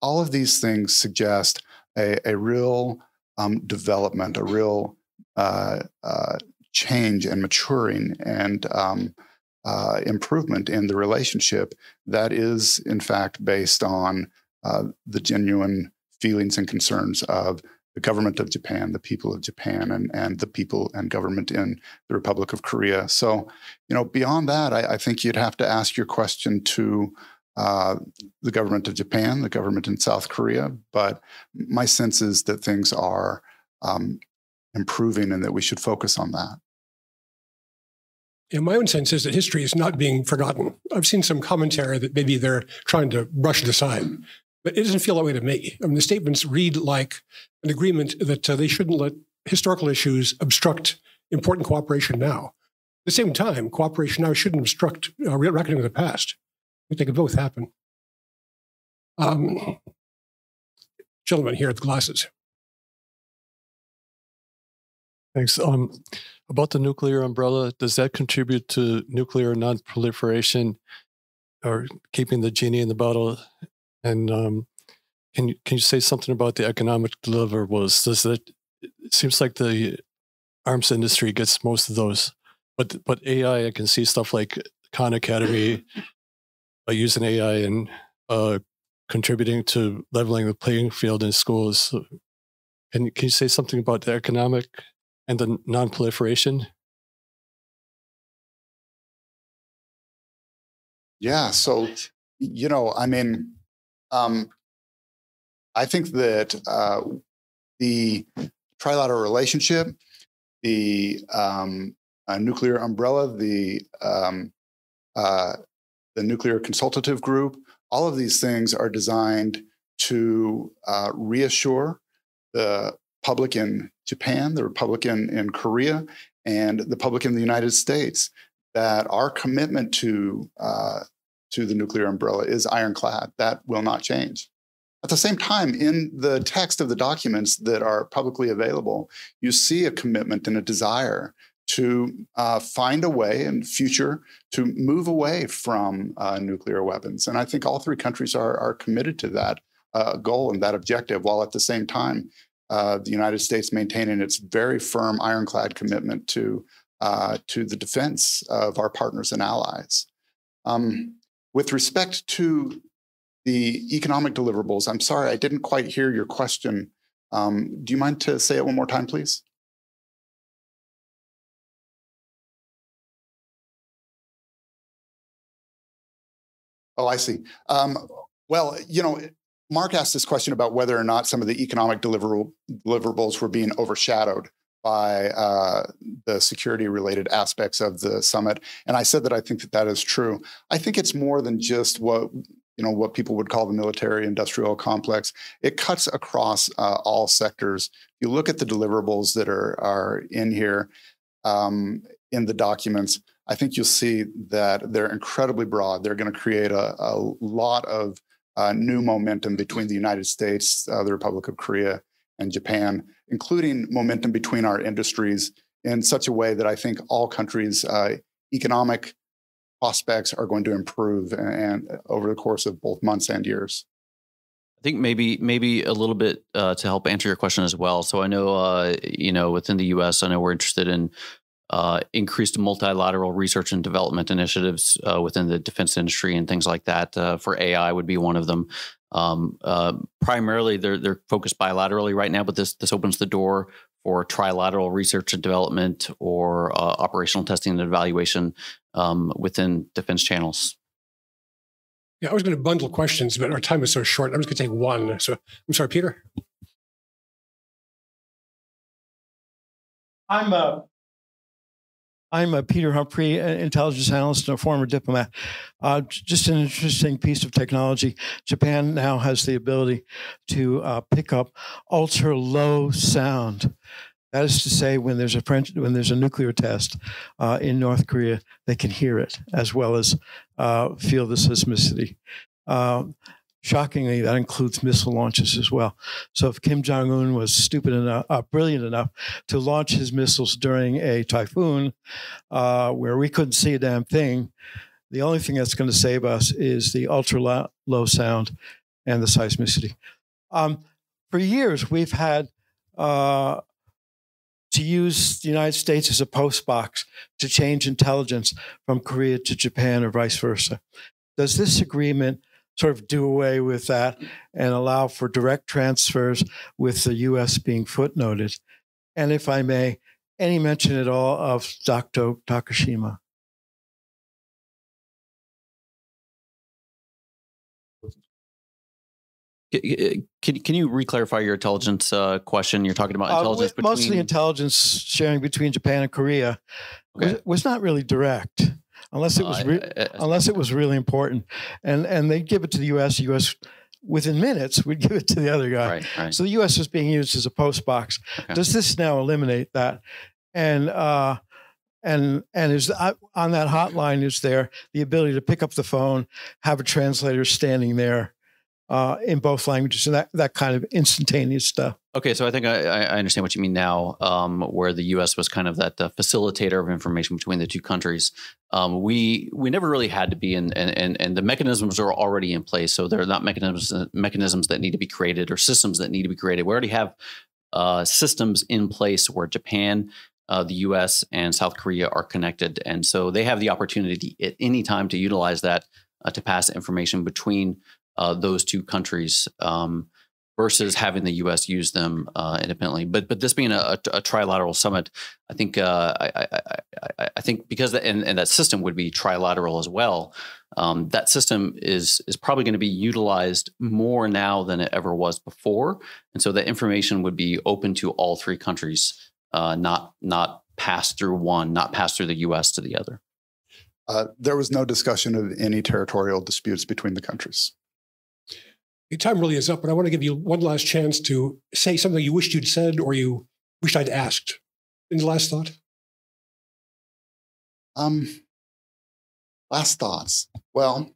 all of these things suggest a, a real um, development, a real uh, uh, change and maturing and um, uh, improvement in the relationship that is, in fact, based on uh, the genuine feelings and concerns of the government of Japan, the people of Japan, and, and the people and government in the Republic of Korea. So, you know, beyond that, I, I think you'd have to ask your question to uh, the government of Japan, the government in South Korea. But my sense is that things are um, improving and that we should focus on that. Yeah, my own sense is that history is not being forgotten. I've seen some commentary that maybe they're trying to brush it aside, but it doesn't feel that way to me. I mean, the statements read like an agreement that uh, they shouldn't let historical issues obstruct important cooperation now. At the same time, cooperation now shouldn't obstruct uh, reckoning with the past. I think they could both happen. Um, gentleman here at the glasses. Thanks. Um, about the nuclear umbrella, does that contribute to nuclear non-proliferation or keeping the genie in the bottle? And um, can you can you say something about the economic deliverables? Does that it seems like the arms industry gets most of those, but but AI, I can see stuff like Khan Academy uh, using AI and uh, contributing to leveling the playing field in schools. Can can you say something about the economic and the non-proliferation? Yeah. So, you know, I mean, um, I think that uh, the trilateral relationship, the um, uh, nuclear umbrella, the um, uh, the nuclear consultative group, all of these things are designed to uh, reassure the public in Japan, the public in, Korea, and the public in the United States that our commitment to uh, to the nuclear umbrella is ironclad. That will not change. At the same time, in the text of the documents that are publicly available, you see a commitment and a desire to uh, find a way in future to move away from uh, nuclear weapons. And I think all three countries are, are committed to that uh, goal and that objective, while at the same time, uh, the United States maintaining its very firm, ironclad commitment to, uh, to the defense of our partners and allies. Um, with respect to the economic deliverables, I'm sorry, I didn't quite hear your question. Um, do you mind to say it one more time, please? Oh, I see. Um, well, you know, Mark asked this question about whether or not some of the economic deliverables were being overshadowed by uh, the security related aspects of the summit. And I said that I think that that is true. I think it's more than just what you know what people would call the military industrial complex it cuts across uh, all sectors you look at the deliverables that are are in here um, in the documents i think you'll see that they're incredibly broad they're going to create a, a lot of uh, new momentum between the united states uh, the republic of korea and japan including momentum between our industries in such a way that i think all countries uh, economic prospects are going to improve and, and over the course of both months and years. I think maybe maybe a little bit uh, to help answer your question as well. So I know uh, you know within the U.S. I know we're interested in uh, increased multilateral research and development initiatives uh, within the defense industry and things like that. Uh, for AI would be one of them. Um, uh, primarily, they're they're focused bilaterally right now, but this this opens the door for trilateral research and development or uh, operational testing and evaluation um, within defense channels. Yeah, I was going to bundle questions, but our time is so short. I'm just going to take one. So I'm sorry, Peter. I'm a I'm a Peter Humphrey, intelligence analyst and a former diplomat. Uh, just an interesting piece of technology. Japan now has the ability to uh, pick up ultra low sound. That is to say, when there's a French, when there's a nuclear test uh, in North Korea, they can hear it as well as uh, feel the seismicity. Shockingly, that includes missile launches as well. So if Kim Jong Un was stupid enough, uh, brilliant enough to launch his missiles during a typhoon uh, where we couldn't see a damn thing, the only thing that's going to save us is the ultra low sound and the seismicity. Um, for years, we've had uh, to use the United States as a post box to change intelligence from Korea to Japan or vice versa. Does this agreement sort of do away with that and allow for direct transfers with the U.S. being footnoted. And if I may, any mention at all of Dr. Takashima? Can, can you reclarify your intelligence uh, question? You're talking about uh, intelligence uh, between... Mostly intelligence sharing between Japan and Korea okay. was, was not really direct unless it was re- unless it was really important, and and they give it to the U.S. The U.S. within minutes would give it to the other guy. Right, right. So the U.S. was being used as a post box. Okay. Does this now eliminate that? And uh, and and is uh, on that hotline is there the ability to pick up the phone, have a translator standing there, uh, in both languages and that, that kind of instantaneous stuff. Okay, so I think I, I understand what you mean now, um, where the U.S. was kind of that uh, facilitator of information between the two countries. Um, we we never really had to be, and and and the mechanisms are already in place. So they're not mechanisms mechanisms that need to be created or systems that need to be created. We already have uh, systems in place where Japan, uh, the U.S. and South Korea are connected, and so they have the opportunity at any time to utilize that uh, to pass information between uh, those two countries. Um, versus having the U.S. use them uh, independently. But but this being a, a, trilateral summit, I think uh, I, I, I, I, think because that and, and, that system would be trilateral as well. Um, that system is is probably going to be utilized more now than it ever was before, and so that information would be open to all three countries, uh, not not pass through one, not pass through the U.S. to the other. Uh, there was no discussion of any territorial disputes between the countries. Your time really is up, but I want to give you one last chance to say something you wished you'd said or you wished I'd asked. Any last thought? Um, last thoughts. Well,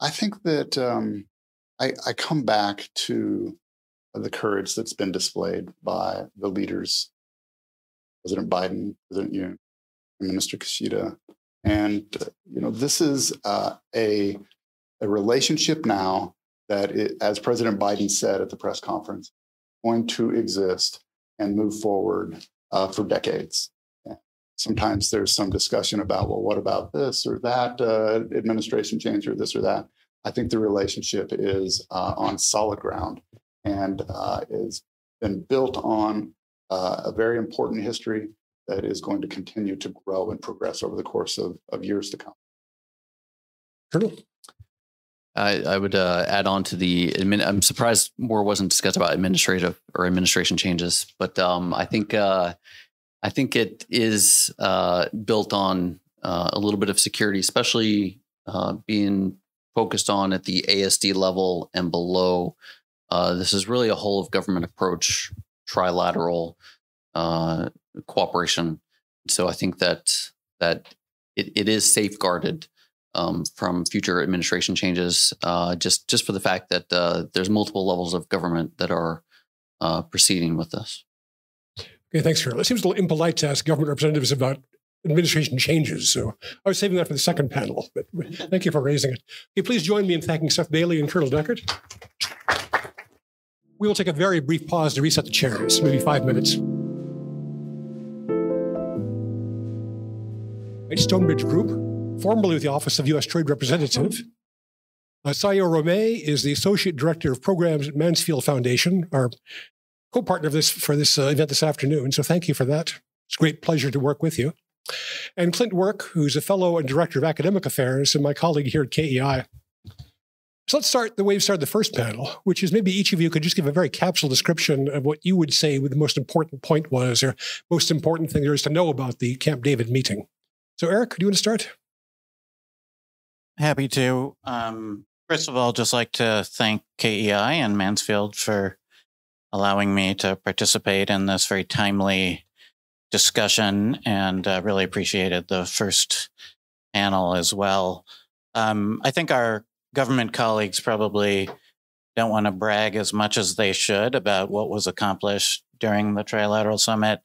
I think that um, I, I come back to the courage that's been displayed by the leaders, President Biden, President Yoon, Minister Kishida, and uh, you know this is uh, a a relationship now that, it, as President Biden said at the press conference, going to exist and move forward uh, for decades. Sometimes there's some discussion about, well, what about this or that uh, administration change or this or that? I think the relationship is uh, on solid ground and uh, has been built on uh, a very important history that is going to continue to grow and progress over the course of, of years to come. Colonel. I, I would uh, add on to the. Admin, I'm surprised more wasn't discussed about administrative or administration changes, but um, I think uh, I think it is uh, built on uh, a little bit of security, especially uh, being focused on at the ASD level and below. Uh, this is really a whole of government approach, trilateral cooperation. So I think that that it, it is safeguarded um, from future administration changes, uh, just just for the fact that uh, there's multiple levels of government that are uh, proceeding with this. Okay, thanks, Carol. It seems a little impolite to ask government representatives about administration changes, so I was saving that for the second panel. But thank you for raising it. Okay, please join me in thanking Seth Bailey and Colonel Deckard. We will take a very brief pause to reset the chairs, maybe five minutes. Stonebridge Group formerly with the Office of U.S. Trade Representative. Uh, Sayuri Romei is the Associate Director of Programs at Mansfield Foundation, our co-partner this for this uh, event this afternoon. So thank you for that. It's a great pleasure to work with you. And Clint Work, who's a fellow and director of academic affairs and my colleague here at KEI. So let's start the way we started the first panel, which is maybe each of you could just give a very capsule description of what you would say the most important point was or most important thing there is to know about the Camp David meeting. So Eric, do you want to start? Happy to. Um, first of all, just like to thank KEI and Mansfield for allowing me to participate in this very timely discussion and uh, really appreciated the first panel as well. Um, I think our government colleagues probably don't want to brag as much as they should about what was accomplished during the Trilateral Summit,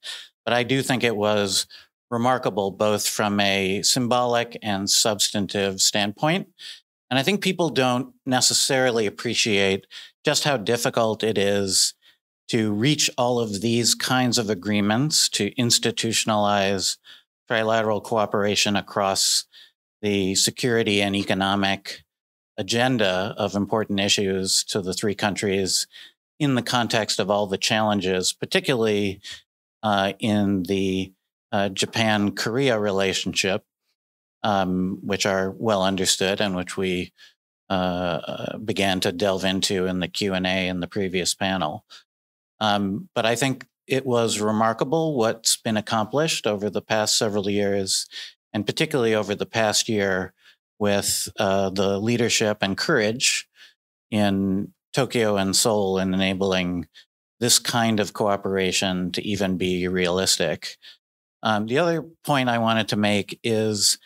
but I do think it was remarkable, both from a symbolic and substantive standpoint. And I think people don't necessarily appreciate just how difficult it is to reach all of these kinds of agreements to institutionalize trilateral cooperation across the security and economic agenda of important issues to the three countries in the context of all the challenges, particularly uh, in the uh, Japan Korea relationship, um, which are well understood and which we uh, uh began to delve into in the Q and A in the previous panel. Um, but I think it was remarkable what's been accomplished over the past several years, and particularly over the past year with uh, the leadership and courage in Tokyo and Seoul in enabling this kind of cooperation to even be realistic. Um, the other point I wanted to make is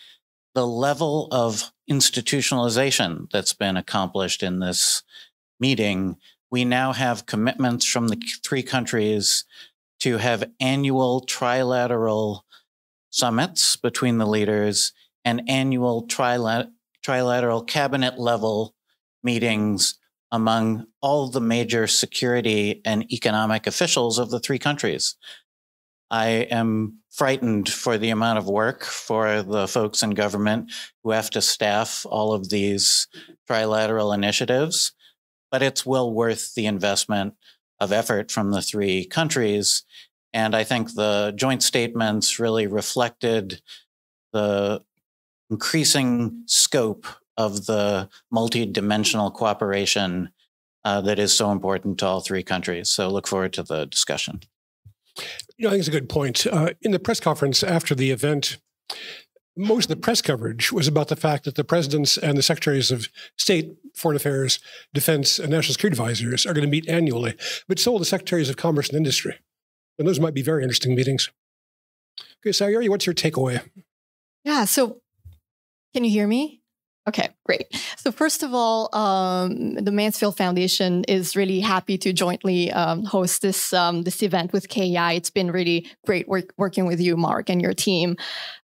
the level of institutionalization that's been accomplished in this meeting, we now have commitments from the three countries to have annual trilateral summits between the leaders and annual trilateral cabinet level meetings among all the major security and economic officials of the three countries. I am frightened for the amount of work for the folks in government who have to staff all of these trilateral initiatives, but it's well worth the investment of effort from the three countries. And I think the joint statements really reflected the increasing scope of the multi-dimensional cooperation uh, that is so important to all three countries. So look forward to the discussion. You know, I think it's a good point. Uh, in the press conference after the event, most of the press coverage was about the fact that the presidents and the secretaries of state, foreign affairs, defense, and national security advisors are going to meet annually, but so will the secretaries of commerce and industry. And those might be very interesting meetings. Okay, Sayuri, what's your takeaway? Yeah, so can you hear me? Okay, great. So first of all, um, the Mansfield Foundation is really happy to jointly um, host this um, this event with KEI. It's been really great work, working with you, Mark, and your team.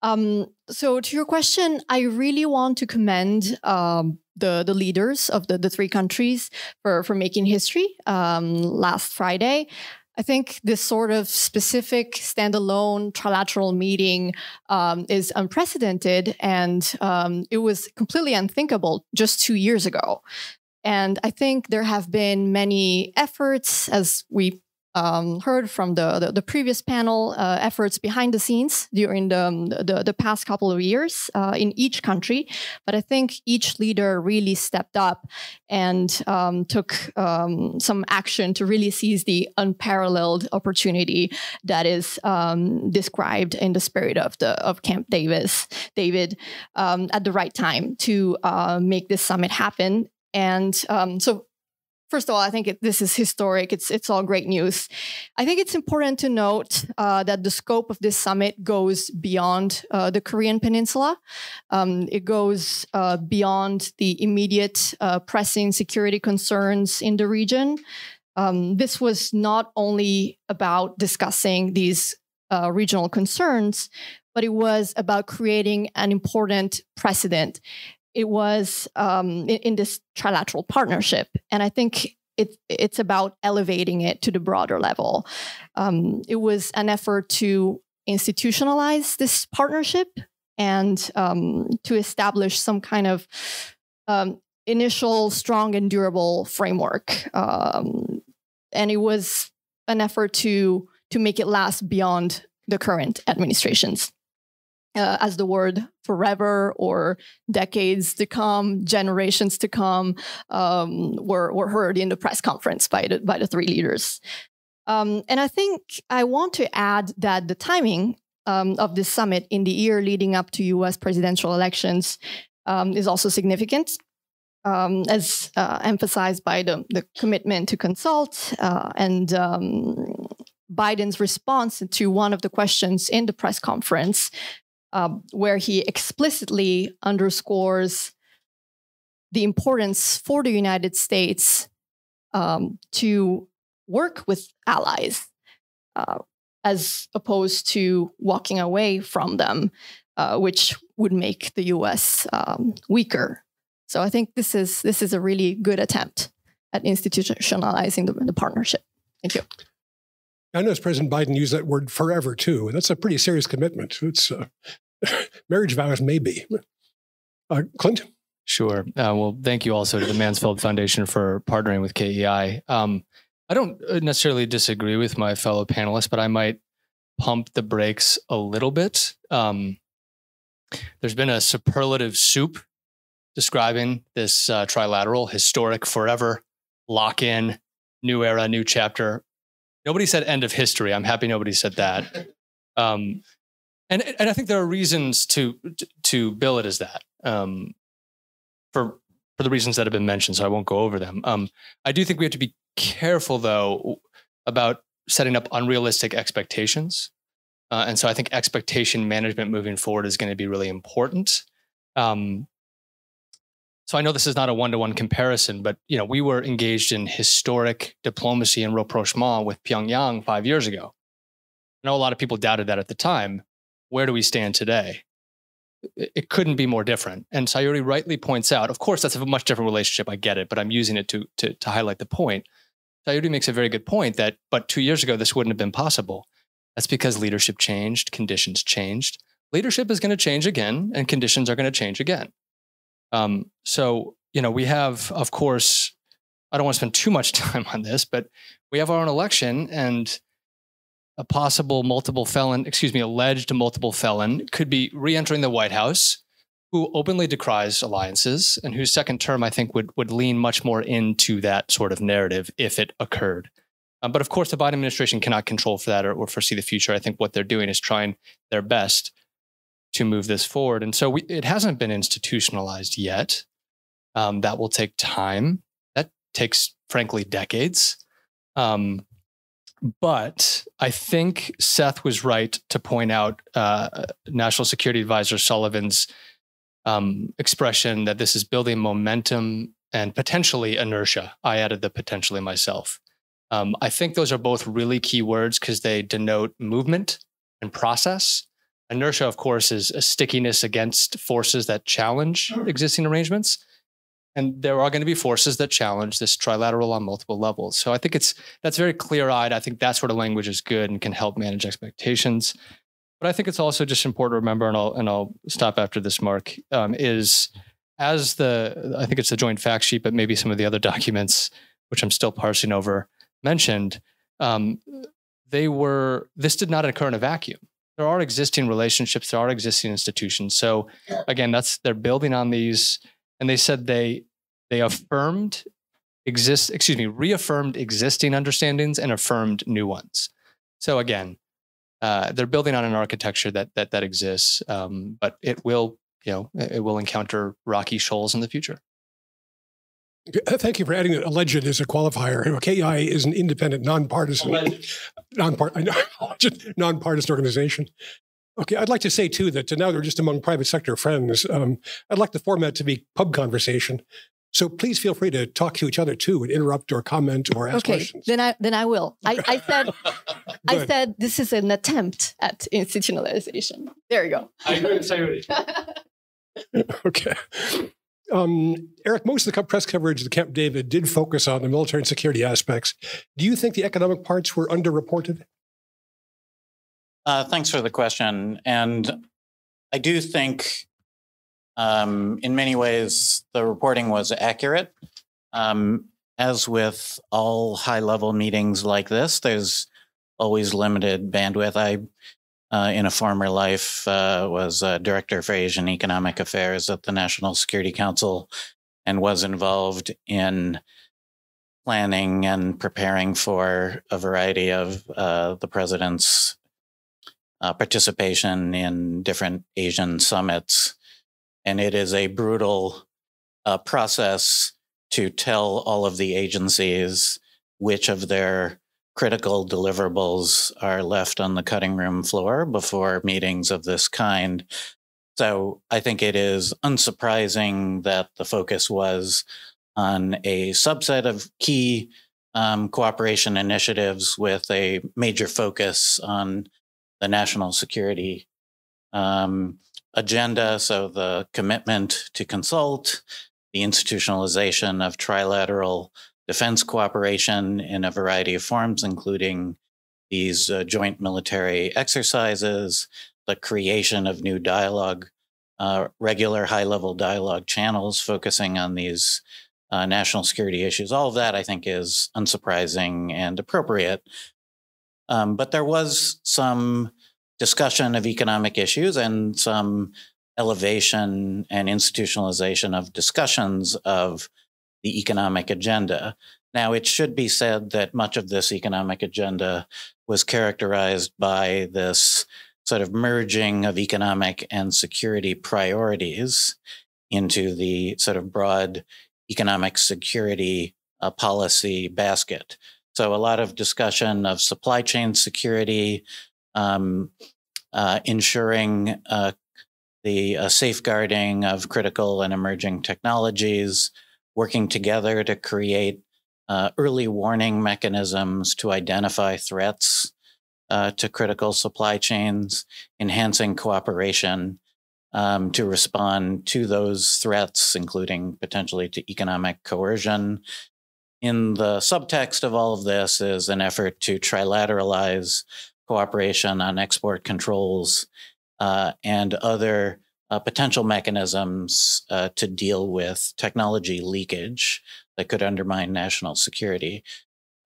Um, so to your question, I really want to commend um, the the leaders of the, the three countries for for making history um, last Friday. I think this sort of specific standalone trilateral meeting um, is unprecedented, and um, it was completely unthinkable just two years ago. And I think there have been many efforts, as we um, heard from the, the, the previous panel uh, efforts behind the scenes during the, um, the, the past couple of years uh, in each country. But I think each leader really stepped up and um, took um, some action to really seize the unparalleled opportunity that is um, described in the spirit of the of Camp Davis, David, at the right time to uh, make this summit happen. And so First of all, I think it, this is historic. It's it's all great news. I think it's important to note uh, that the scope of this summit goes beyond uh, the Korean Peninsula. Um, it goes uh, beyond the immediate uh, pressing security concerns in the region. Um, this was not only about discussing these uh, regional concerns, but it was about creating an important precedent it was um, in, in, this trilateral partnership. And I think it, it's about elevating it to the broader level. Um, it was an effort to institutionalize this partnership and um, to establish some kind of um, initial strong and durable framework. Um, and it was an effort to to make it last beyond the current administrations uh, as the word forever or decades to come, generations to come, um, were, were heard in the press conference by the, by the three leaders. Um, and I think I want to add that the timing um, of this summit in the year leading up to US presidential elections um, is also significant. Um, as uh, emphasized by the, the commitment to consult uh, and um, Biden's response to one of the questions in the press conference um, where he explicitly underscores the importance for the United States um, to work with allies uh, as opposed to walking away from them, uh, which would make the US um, weaker. So I think this is this is a really good attempt at institutionalizing the, the partnership. Thank you. I noticed President Biden used that word forever too. And that's a pretty serious commitment. It's uh, marriage vows, maybe. Uh, Clint? Sure. Uh, well, thank you also to the Mansfield Foundation for partnering with KEI. Um, I don't uh, necessarily disagree with my fellow panelists, but I might pump the brakes a little bit. Um, there's been a superlative soup describing this uh, trilateral, historic, forever, lock in, new era, new chapter. Nobody said end of history. I'm happy nobody said that. Um, and and I think there are reasons to to bill it as that um, for for the reasons that have been mentioned. So I won't go over them. Um, I do think we have to be careful though about setting up unrealistic expectations, uh, and so I think expectation management moving forward is going to be really important. Um, so I know this is not a one-to-one comparison, but you know, we were engaged in historic diplomacy and rapprochement with Pyongyang five years ago. I know a lot of people doubted that at the time. Where do we stand today? It couldn't be more different. And Sayuri rightly points out, of course, that's a much different relationship. I get it, but I'm using it to to, to highlight the point. Sayuri makes a very good point that, but two years ago, this wouldn't have been possible. That's because leadership changed, conditions changed. Leadership is going to change again, and conditions are going to change again. Um, so, you know, we have, of course, I don't want to spend too much time on this, but we have our own election and a possible multiple felon, excuse me, alleged multiple felon could be re entering the White House who openly decries alliances and whose second term I think would, would lean much more into that sort of narrative if it occurred. Um, but of course, the Biden administration cannot control for that or, or foresee the future. I think what they're doing is trying their best to move this forward. And so we, it hasn't been institutionalized yet. Um, that will take time. That takes, frankly, decades. Um, but I think Seth was right to point out uh, National Security Advisor Sullivan's um, expression that this is building momentum and potentially inertia. I added the potentially myself. Um, I think those are both really key words because they denote movement and process. Inertia, of course, is a stickiness against forces that challenge existing arrangements. And there are going to be forces that challenge this trilateral on multiple levels. So I think it's that's very clear-eyed. I think that sort of language is good and can help manage expectations. But I think it's also just important to remember, and I'll and I'll stop after this, Mark, um, is as the I think it's the joint fact sheet, but maybe some of the other documents, which I'm still parsing over, mentioned, um, they were this did not occur in a vacuum there are existing relationships, there are existing institutions. So again, that's they're building on these, and they said they they affirmed exist, excuse me, reaffirmed existing understandings and affirmed new ones. So again, uh, they're building on an architecture that that that exists, um, but it will you know it will encounter rocky shoals in the future. Thank you for adding that. alleged as a qualifier. KEI is an independent, nonpartisan, nonpart, nonpartisan organization. Okay, I'd like to say too that now they're just among private sector friends. Um, I'd like the format to be pub conversation. So please feel free to talk to each other too and interrupt or comment or ask okay, questions. then I then I will. I, I said I said this is an attempt at institutionalization. There you go. I agree. okay. Um, Eric, most of the press coverage of the Camp David did focus on the military and security aspects. Do you think the economic parts were underreported? Uh, thanks for the question. And I do think, um, in many ways, the reporting was accurate. Um, as with all high level meetings like this, there's always limited bandwidth. I uh, in a former life, uh, was director for Asian Economic Affairs at the National Security Council and was involved in planning and preparing for a variety of uh, the president's uh, participation in different Asian summits. And it is a brutal uh, process to tell all of the agencies which of their critical deliverables are left on the cutting room floor before meetings of this kind. So I think it is unsurprising that the focus was on a subset of key um, cooperation initiatives with a major focus on the national security um, agenda. So the commitment to consult, the institutionalization of trilateral defense cooperation in a variety of forms, including these uh, joint military exercises, the creation of new dialogue, uh, regular high level dialogue channels focusing on these uh, national security issues. All of that, I think, is unsurprising and appropriate. Um, but there was some discussion of economic issues and some elevation and institutionalization of discussions of the economic agenda. Now, it should be said that much of this economic agenda was characterized by this sort of merging of economic and security priorities into the sort of broad economic security uh, policy basket. So, a lot of discussion of supply chain security, um, uh, ensuring uh, the uh, safeguarding of critical and emerging technologies, working together to create uh, early warning mechanisms to identify threats uh, to critical supply chains, enhancing cooperation um, to respond to those threats, including potentially to economic coercion. In the subtext of all of this is an effort to trilateralize cooperation on export controls uh, and other uh, potential mechanisms uh, to deal with technology leakage that could undermine national security.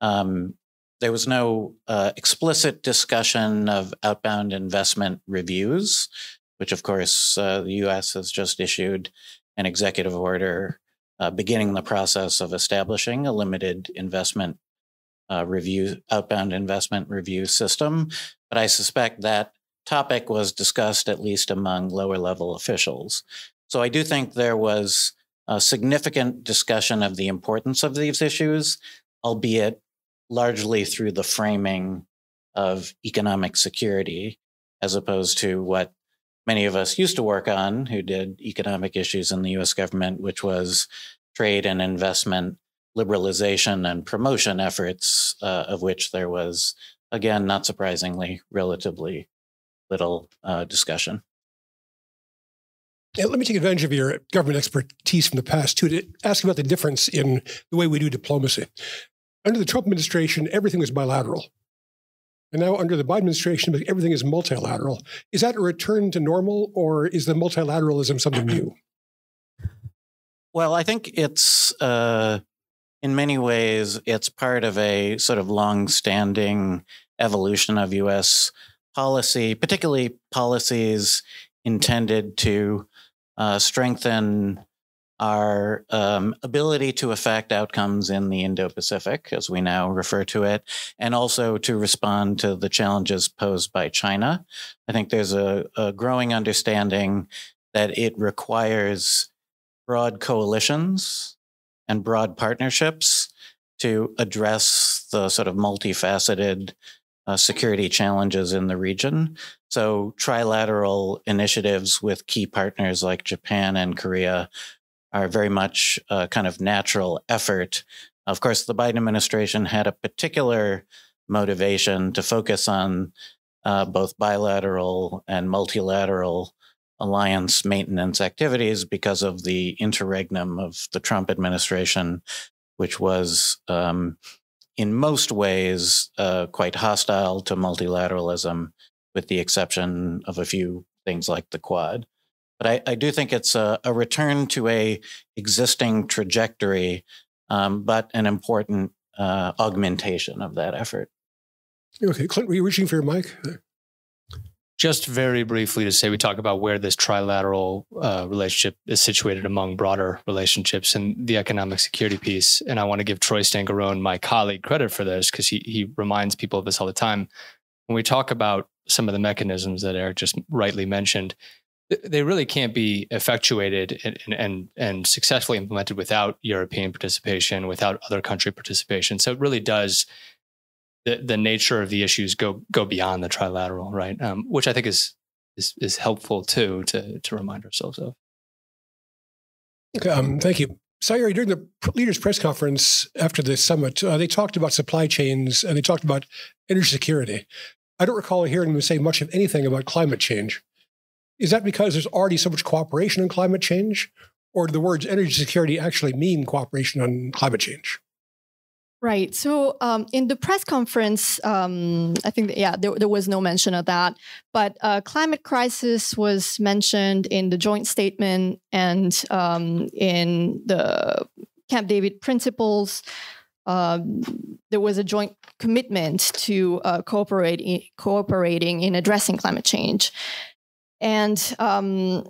Um, there was no uh, explicit discussion of outbound investment reviews, which, of course, uh, the US has just issued an executive order uh, beginning the process of establishing a limited investment uh, review, outbound investment review system. But I suspect that topic was discussed at least among lower level officials. So I do think there was a significant discussion of the importance of these issues, albeit largely through the framing of economic security, as opposed to what many of us used to work on who did economic issues in the US government, which was trade and investment liberalization and promotion efforts, uh, of which there was, again, not surprisingly, relatively little uh, discussion. Let me take advantage of your government expertise from the past too to ask about the difference in the way we do diplomacy. Under the Trump administration, everything was bilateral. And now under the Biden administration, everything is multilateral. Is that a return to normal or is the multilateralism something new? Well, I think it's uh, in many ways it's part of a sort of long-standing evolution of U.S. policy, particularly policies intended to uh, strengthen our um, ability to affect outcomes in the Indo Pacific, as we now refer to it, and also to respond to the challenges posed by China. I think there's a, a growing understanding that it requires broad coalitions and broad partnerships to address the sort of multifaceted uh, security challenges in the region. So, trilateral initiatives with key partners like Japan and Korea are very much a kind of natural effort. Of course, the Biden administration had a particular motivation to focus on uh, both bilateral and multilateral alliance maintenance activities because of the interregnum of the Trump administration, which was um, in most ways uh, quite hostile to multilateralism, with the exception of a few things like the Quad. But I, I do think it's a, a, return to a existing trajectory, um, but an important uh, augmentation of that effort. Okay, Clint, were you reaching for your mic? Just very briefly to say, we talk about where this trilateral uh, relationship is situated among broader relationships and the economic security piece. And I want to give Troy Stangarone, my colleague, credit for this because he, he reminds people of this all the time. When we talk about some of the mechanisms that Eric just rightly mentioned, they really can't be effectuated and, and, and successfully implemented without European participation, without other country participation. So it really does the, the nature of the issues go go beyond the trilateral, right? Um, which I think is, is is helpful too to to remind ourselves of. Um, thank you. Sayuri, during the leaders' press conference after the summit, uh, they talked about supply chains and they talked about energy security. I don't recall hearing them say much of anything about climate change. Is that because there's already so much cooperation on climate change? Or do the words energy security actually mean cooperation on climate change? Right. So um, in the press conference, um, I think, yeah, there, there, was no mention of that. But uh, climate crisis was mentioned in the joint statement and um, in the Camp David principles. Um, there was a joint commitment to uh, cooperate cooperating in addressing climate change. And um,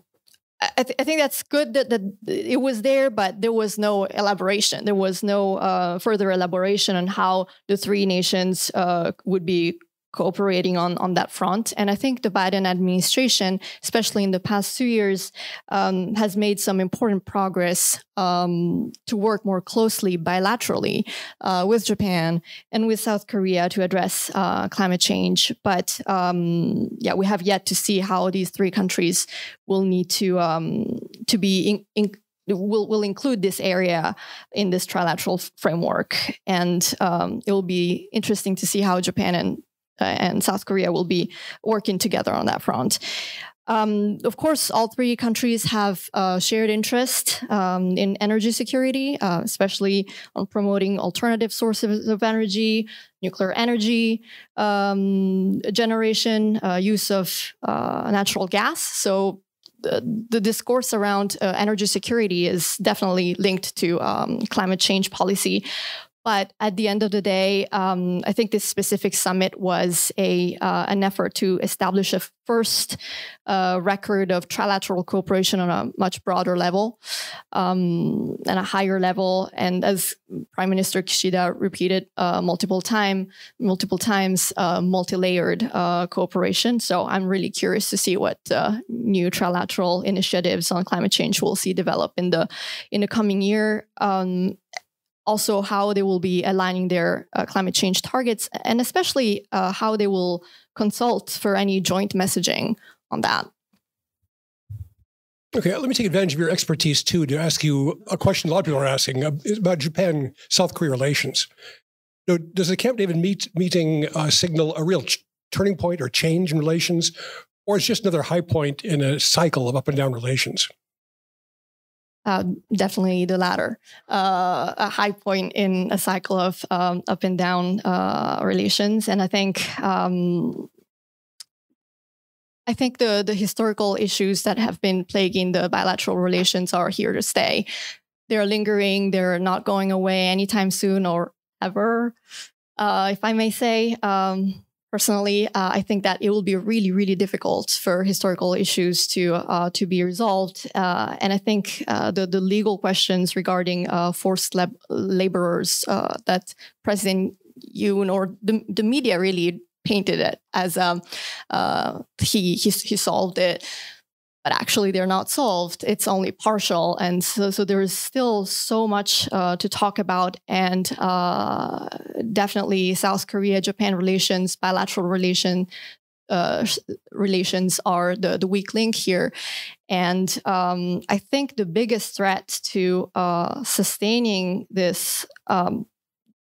I, th- I, think that's good that, that it was there, but there was no elaboration. There was no uh, further elaboration on how the three nations uh, would be cooperating on, on that front. And I think the Biden administration, especially in the past two years, um, has made some important progress um, to work more closely bilaterally uh, with Japan and with South Korea to address uh, climate change. But um, yeah, we have yet to see how these three countries will need to um, to be in, in will will include this area in this trilateral framework, and um, it will be interesting to see how Japan and and South Korea will be working together on that front. Um, of course, all three countries have uh, shared interest um, in energy security, uh, especially on promoting alternative sources of energy, nuclear energy um, generation, uh, use of uh, natural gas. So the, the discourse around uh, energy security is definitely linked to um, climate change policy. But at the end of the day, um, I think this specific summit was a uh, an effort to establish a first uh, record of trilateral cooperation on a much broader level um, and a higher level. And as Prime Minister Kishida repeated uh, multiple time, multiple times, uh, multi-layered uh, cooperation. So I'm really curious to see what uh, new trilateral initiatives on climate change we'll see develop in the in the coming year. Um, also how they will be aligning their uh, climate change targets, and especially uh, how they will consult for any joint messaging on that. Okay, let me take advantage of your expertise too to ask you a question a lot of people are asking uh, about Japan South Korea relations. Does the Camp David meet, meeting uh, signal a real turning point or change in relations, or is just another high point in a cycle of up and down relations? Uh, definitely the latter. Uh, a high point in a cycle of um, up and down uh, relations, and I think um, I think the the historical issues that have been plaguing the bilateral relations are here to stay. They're lingering. They're not going away anytime soon or ever, uh, if I may say. Um, personally, uh, I think that it will be really, really difficult for historical issues to uh, to be resolved. Uh, and I think uh, the the legal questions regarding uh, forced lab- laborers uh, that President Yoon or the the media really painted it as um, he, he he solved it but actually they're not solved. It's only partial, and so so there is still so much uh, to talk about, and uh, definitely South Korea Japan relations, bilateral relation. Uh, relations are the, the weak link here. And um, I think the biggest threat to uh, sustaining this um,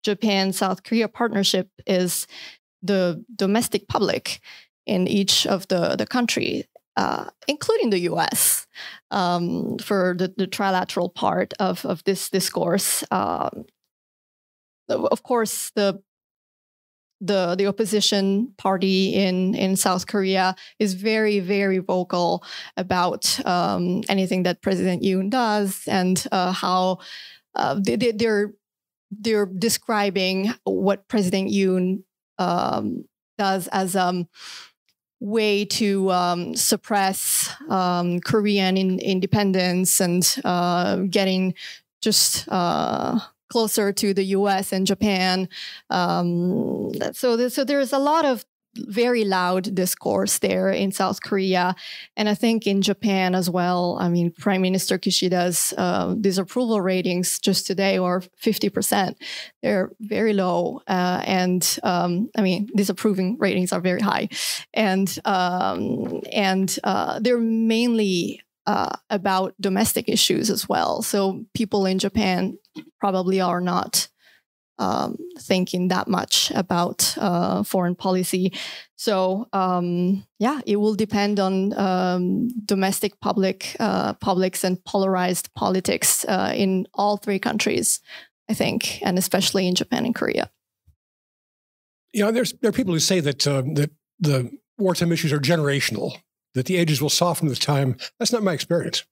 Japan South Korea partnership is the domestic public in each of the, the country uh, including the US, um, for the, the, trilateral part of, of this discourse. Um, of course, the the the opposition party in in South Korea is very very vocal about um, anything that President Yoon does and uh, how uh, they, they're they're describing what President Yoon um, does as um, way to um, suppress um, Korean in, independence and uh, getting just uh, closer to the U.S. and Japan. Um, so, so there's a lot of very loud discourse there in South Korea, and I think in Japan as well. I mean, Prime Minister Kishida's uh, disapproval ratings just today are fifty percent. They're very low, uh, and um, I mean, disapproving ratings are very high, and um, and uh, they're mainly uh, about domestic issues as well. So people in Japan probably are not um, thinking that much about uh, foreign policy. So um, yeah, it will depend on um, domestic public uh, publics and polarized politics uh, in all three countries, I think, and especially in Japan and Korea. Yeah, there's there are people who say that uh, that the wartime issues are generational, that the ages will soften with time. That's not my experience.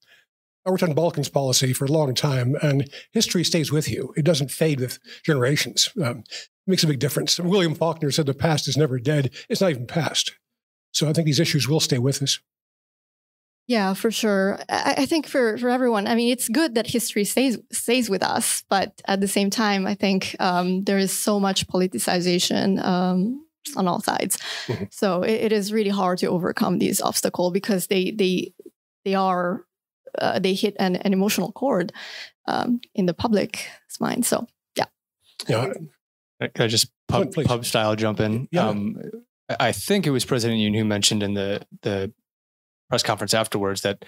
I worked on Balkans policy for a long time, and history stays with you. It doesn't fade with generations. Um, it makes a big difference. William Faulkner said the past is never dead. It's not even past. So I think these issues will stay with us. Yeah, for sure. I, I, think for, for everyone, I mean, it's good that history stays stays with us, but at the same time, I think um, there is so much politicization um, on all sides. Mm-hmm. So it, it is really hard to overcome these obstacles because they they they are uh, they hit an, an emotional chord um, in the public's mind. So yeah. Yeah. Can I just pub, pub style jump in? Yeah. Um, I think it was President Yoon who mentioned in the the press conference afterwards that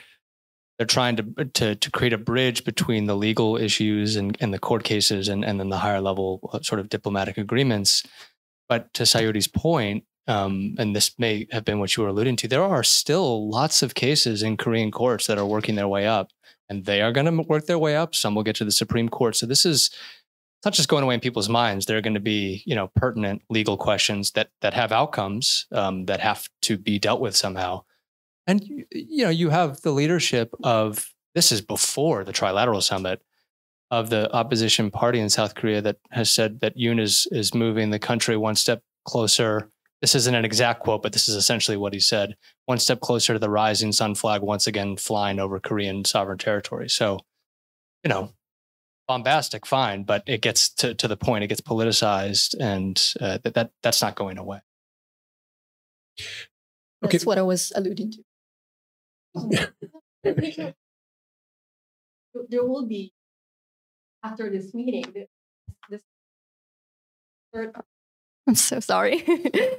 they're trying to to to create a bridge between the legal issues and, and the court cases and, and then the higher level uh, sort of diplomatic agreements. But to Sayuri's point, um, and this may have been what you were alluding to, there are still lots of cases in Korean courts that are working their way up, and they are going to work their way up. Some will get to the Supreme Court. So this is not just going away in people's minds. There are going to be, you know, pertinent legal questions that that have outcomes um, that have to be dealt with somehow. And you know, you have the leadership of this is before the trilateral summit of the opposition party in South Korea that has said that Yoon is is moving the country one step closer this isn't an exact quote, but this is essentially what he said one step closer to the rising sun flag once again flying over Korean sovereign territory. So, you know, bombastic, fine, but it gets to, to the point, it gets politicized, and uh, that, that that's not going away. Okay. That's what I was alluding to. there will be, after this meeting, this third I'm so sorry.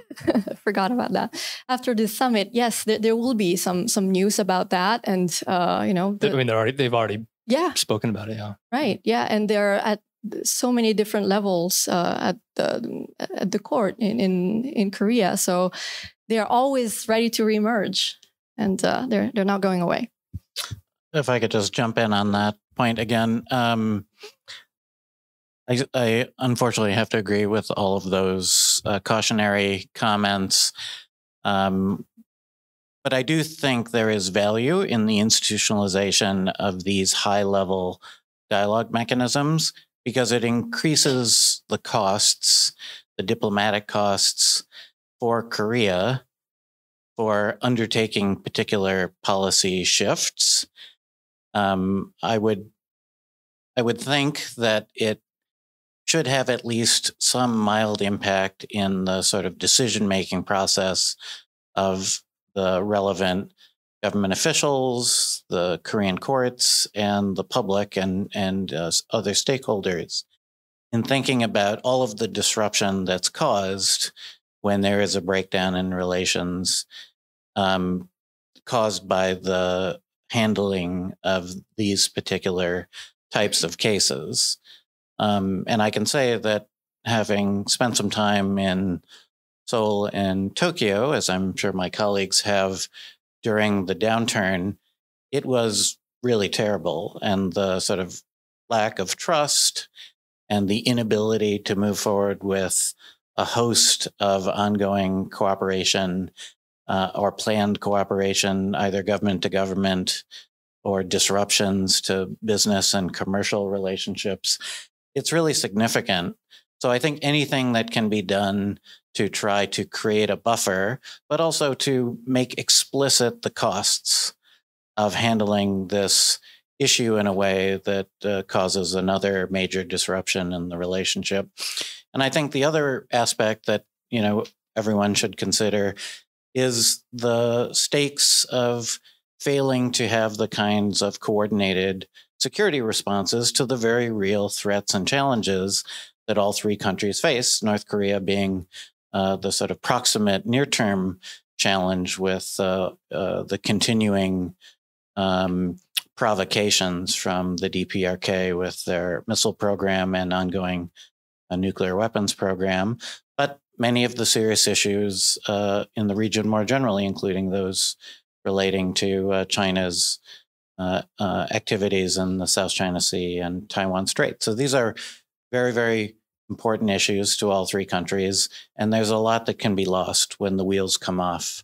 Forgot about that. After the summit, yes, there, there, will be some some news about that, and uh, you know, the, I mean, they're already they've already yeah spoken about it. Yeah, right. Yeah, and they're at so many different levels uh, at the at the court in, in in Korea. So they are always ready to reemerge, and uh, they're they're not going away. If I could just jump in on that point again. Um, I, I, unfortunately have to agree with all of those uh, cautionary comments. Um, but I do think there is value in the institutionalization of these high level dialogue mechanisms because it increases the costs, the diplomatic costs for Korea for undertaking particular policy shifts. Um, I would I would think that it should have at least some mild impact in the sort of decision making process of the relevant government officials, the Korean courts, and the public and, and uh, other stakeholders in thinking about all of the disruption that's caused when there is a breakdown in relations um, caused by the handling of these particular types of cases. Um, and I can say that having spent some time in Seoul and Tokyo, as I'm sure my colleagues have during the downturn, it was really terrible. And the sort of lack of trust and the inability to move forward with a host of ongoing cooperation uh, or planned cooperation, either government to government or disruptions to business and commercial relationships it's really significant. So I think anything that can be done to try to create a buffer, but also to make explicit the costs of handling this issue in a way that uh, causes another major disruption in the relationship. And I think the other aspect that, you know, everyone should consider is the stakes of failing to have the kinds of coordinated security responses to the very real threats and challenges that all three countries face, North Korea being uh, the sort of proximate near term challenge with uh, uh, the continuing um, provocations from the DPRK with their missile program and ongoing uh, nuclear weapons program, but many of the serious issues uh, in the region more generally, including those relating to uh, China's uh, uh, activities in the South China Sea and Taiwan Strait. So these are very, very important issues to all three countries. And there's a lot that can be lost when the wheels come off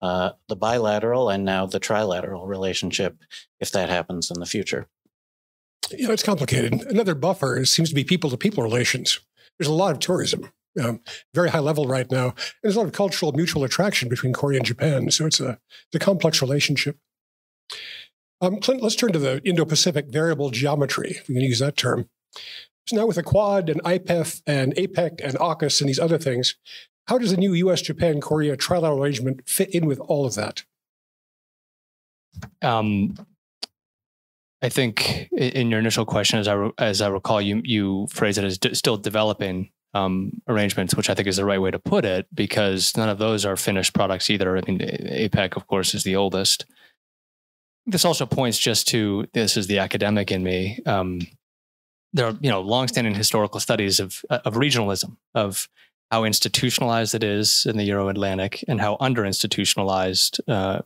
uh, the bilateral and now the trilateral relationship if that happens in the future. You know, it's complicated. Another buffer seems to be people to people relations. There's a lot of tourism, um, very high level right now. And there's a lot of cultural mutual attraction between Korea and Japan. So it's a, it's a complex relationship. Um, Clint, let's turn to the Indo-Pacific variable geometry, if we can use that term. So now with the Quad and IPEF and APEC and AUKUS and these other things, How does the new US, Japan, Korea trilateral arrangement fit in with all of that? Um, I think in your initial question, as I as I recall, you you phrased it as still developing um, arrangements, which I think is the right way to put it, because none of those are finished products either. I mean, APEC, of course, is the oldest. This also points just to this is the academic in me. Um, there are you know longstanding historical studies of of regionalism, of how institutionalized it is in the Euro Atlantic and how under institutionalized uh,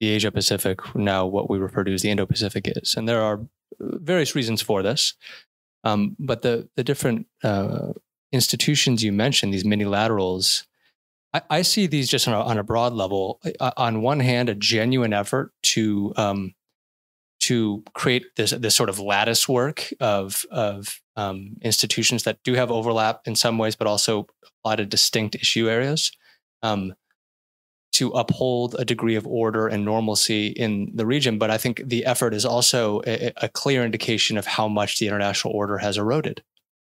the Asia Pacific, now what we refer to as the Indo Pacific, is. And there are various reasons for this. Um, but the, the different uh, institutions you mentioned, these minilaterals, I, I see these just on a, on a broad level. On one hand, a genuine effort to um, to create this this sort of lattice work of of um, institutions that do have overlap in some ways, but also a lot of distinct issue areas. Um, to uphold a degree of order and normalcy in the region. But I think the effort is also a, a, clear indication of how much the international order has eroded.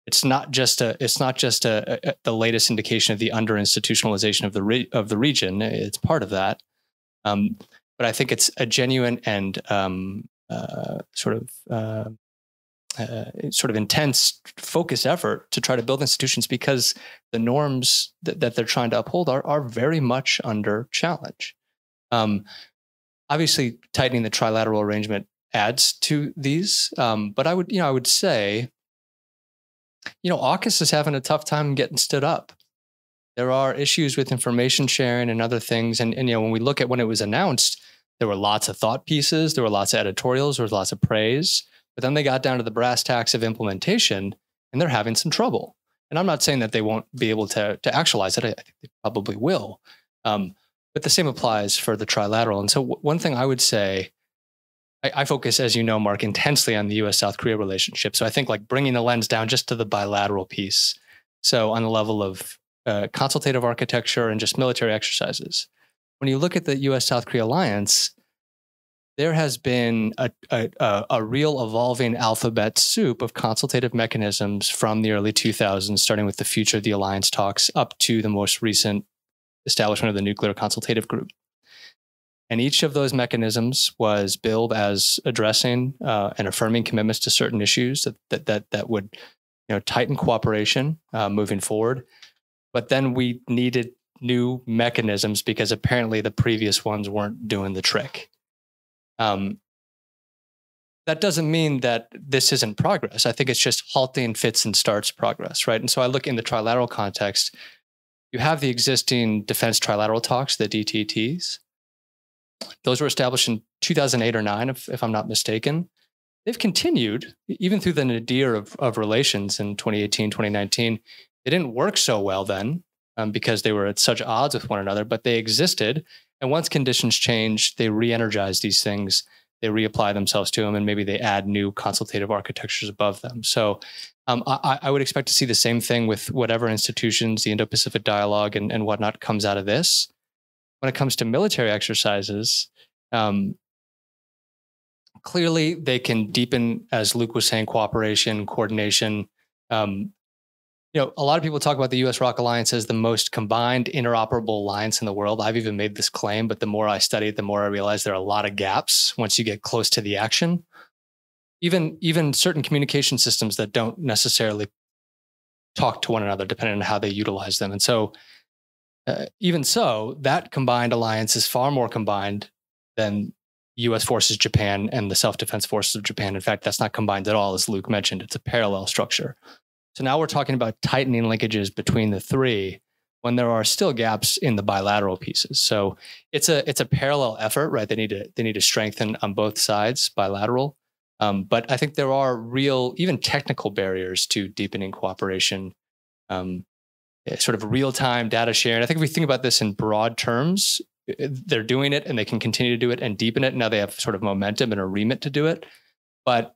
It's not just a. It's not just a, a the latest indication of the under institutionalization of the re, of the region. It's part of that, um, but I think it's a genuine and um, uh, sort of uh, uh, sort of intense, focus effort to try to build institutions because the norms that, that they're trying to uphold are, are very much under challenge. Um, obviously, tightening the trilateral arrangement adds to these, um, but I would, you know, I would say, you know, AUKUS is having a tough time getting stood up. There are issues with information sharing and other things, and, and you know, when we look at when it was announced, there were lots of thought pieces, there were lots of editorials, there was lots of praise. But then they got down to the brass tacks of implementation and they're having some trouble. And I'm not saying that they won't be able to, to actualize it. I, think they probably will. Um, but the same applies for the trilateral. And so, one thing I would say, I, I, focus, as you know, Mark, intensely on the US South Korea relationship. So, I think like bringing the lens down just to the bilateral piece. So, on the level of uh, consultative architecture and just military exercises. When you look at the US South Korea alliance, there has been a, a, a, real evolving alphabet soup of consultative mechanisms from the early 2000s, starting with the future of the alliance talks up to the most recent establishment of the nuclear consultative group. And each of those mechanisms was billed as addressing uh, and affirming commitments to certain issues that that that, that would you know tighten cooperation uh, moving forward. But then we needed new mechanisms because apparently the previous ones weren't doing the trick. Um, that doesn't mean that this isn't progress. I think it's just halting fits and starts progress, right? And so I look in the trilateral context, you have the existing defense trilateral talks, the DTTs. Those were established in 2008 or 9, if, if I'm not mistaken. They've continued, even through the nadir of, of relations in 2018, 2019. They didn't work so well then um, because they were at such odds with one another, but they existed and once conditions change, they re energize these things, they reapply themselves to them, and maybe they add new consultative architectures above them. So um, I, I, would expect to see the same thing with whatever institutions, the Indo Pacific dialogue and, and whatnot comes out of this. When it comes to military exercises, um, clearly they can deepen, as Luke was saying, cooperation, coordination. Um, you know, a lot of people talk about the US ROK Alliance as the most combined interoperable alliance in the world. I've even made this claim, but the more I study it, the more I realize there are a lot of gaps once you get close to the action. Even even certain communication systems that don't necessarily talk to one another depending on how they utilize them. And so uh, even so, that combined alliance is far more combined than US forces Japan and the self-defense forces of Japan. In fact, that's not combined at all as Luke mentioned. It's a parallel structure. So now we're talking about tightening linkages between the three when there are still gaps in the bilateral pieces. So it's a it's a parallel effort, right? They need to they need to strengthen on both sides bilateral. Um, but I think there are real, even technical barriers to deepening cooperation. Um, sort of real time data sharing. I think if we think about this in broad terms, eh, they're doing it and they can continue to do it and deepen it. Now they have sort of momentum and a remit to do it. But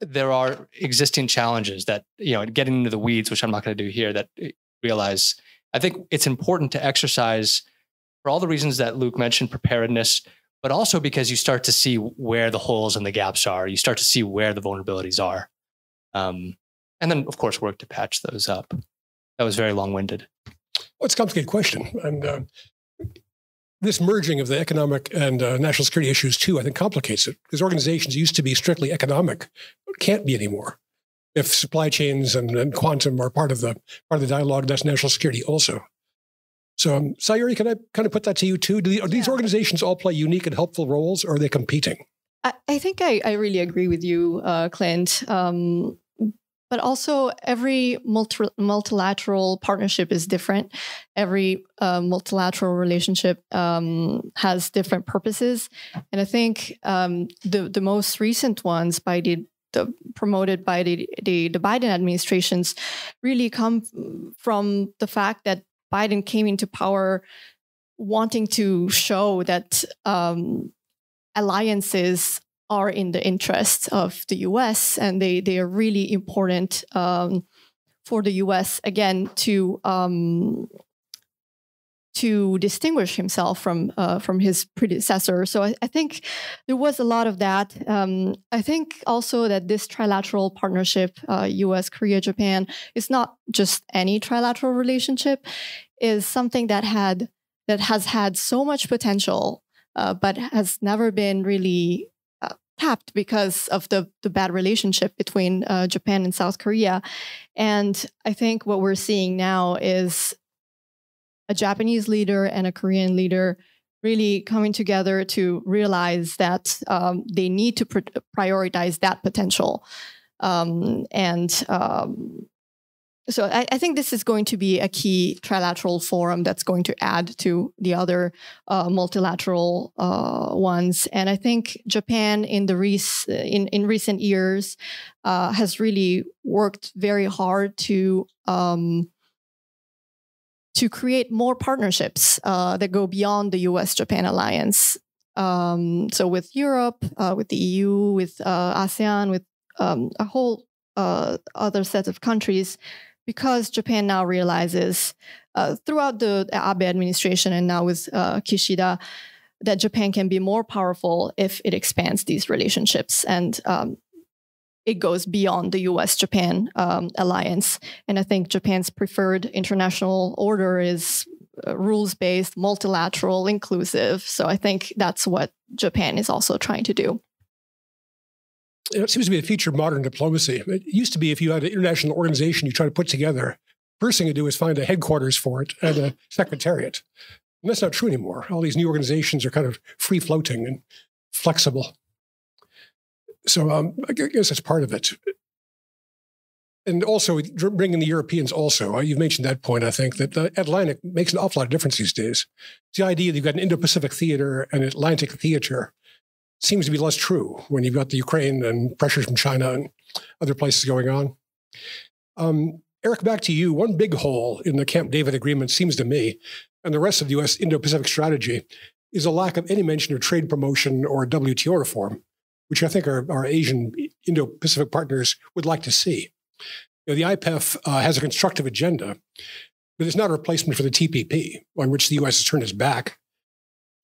there are existing challenges that you know getting into the weeds which i'm not going to do here that eh, realize i think it's important to exercise for all the reasons that luke mentioned preparedness but also because you start to see where the holes and the gaps are you start to see where the vulnerabilities are um, and then of course work to patch those up That was very long winded. Well, it's a complicated question. And uh, this merging of the economic and uh, national security issues, too, I think complicates it because organizations used to be strictly economic, can't be anymore. If supply chains and, and quantum are part of the part of the dialogue, that's national security also. So, um, Sayuri, can I kind of put that to you too? Do the, these organizations all play unique and helpful roles, or are they competing? I, I think I, I really agree with you, uh, Clint. Um, but also, every multi- multilateral partnership is different. Every uh, multilateral relationship um, has different purposes, and I think um, the the most recent ones by the the, promoted by the, the, the Biden administrations really come from the fact that Biden came into power wanting to show that um, alliances are in the interests of the US and they, they are really important um, for the US, again, to um, to distinguish himself from uh, from his predecessor. So I, I, think there was a lot of that. Um, I think also that this trilateral partnership, uh, U.S., Korea, Japan, is not just any trilateral relationship. Is something that had that has had so much potential, uh, but has never been really tapped because of the the bad relationship between uh, Japan and South Korea. And I think what we're seeing now is a Japanese leader and a Korean leader really coming together to realize that um, they need to pr- prioritize that potential. Um, and um, so I, I, think this is going to be a key trilateral forum that's going to add to the other uh, multilateral uh, ones. And I think Japan in the rec- in, in recent years uh, has really worked very hard to um, to create more partnerships uh, that go beyond the US Japan alliance. Um, so, with Europe, uh, with the EU, with uh, ASEAN, with um, a whole other set of countries, because Japan now realizes uh, throughout the Abe administration and now with uh, Kishida that Japan can be more powerful if it expands these relationships. And um, it goes beyond the US Japan um, alliance. And I think Japan's preferred international order is uh, rules based, multilateral, inclusive. So I think that's what Japan is also trying to do. It seems to be the future of modern diplomacy. It used to be if you had an international organization you try to put together, first thing you do is find a headquarters for it and a secretariat. And that's not true anymore. All these new organizations are kind of free floating and flexible. So um, I guess that's part of it. And also bringing the Europeans also. Uh, you've mentioned that point, I think, that the Atlantic makes an awful lot of difference these days. It's the idea that you've got an Indo-Pacific theater and Atlantic theater seems to be less true when you've got the Ukraine and pressures from China and other places going on. Um, Eric, back to you. One big hole in the Camp David agreement seems to me, and the rest of the U.S. Indo-Pacific strategy, is a lack of any mention of trade promotion or WTO reform which I think our, our Asian Indo Pacific partners would like to see. You know, the IPEF uh, has a constructive agenda, but it's not a replacement for the TPP, on which the U.S. has turned its back.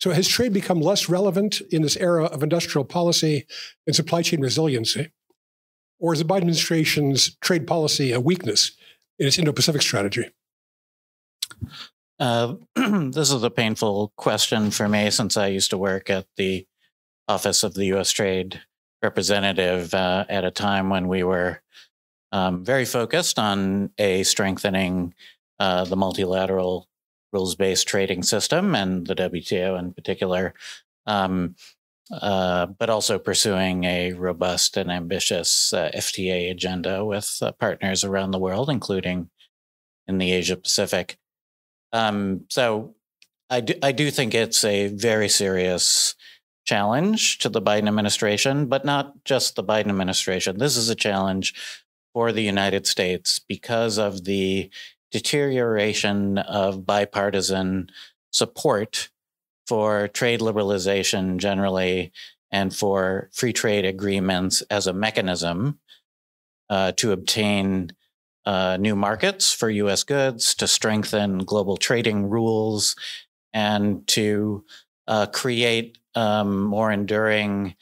So has trade become less relevant in this era of industrial policy and supply chain resiliency? Or is the Biden administration's trade policy a weakness in its Indo Pacific strategy? Uh, this is a painful question for me since I used to work at the office of the U.S. Trade Representative uh, at a time when we were um, very focused on a strengthening uh, the multilateral rules-based trading system and the WTO in particular, um, uh, but also pursuing a robust and ambitious uh, FTA agenda with uh, partners around the world, including in the Asia Pacific. Um, so I do, I do think it's a very serious challenge to the Biden administration, but not just the Biden administration. This is a challenge for the United States because of the deterioration of bipartisan support for trade liberalization generally and for free trade agreements as a mechanism uh, to obtain uh, new markets for US goods, to strengthen global trading rules, and to uh, create um, more enduring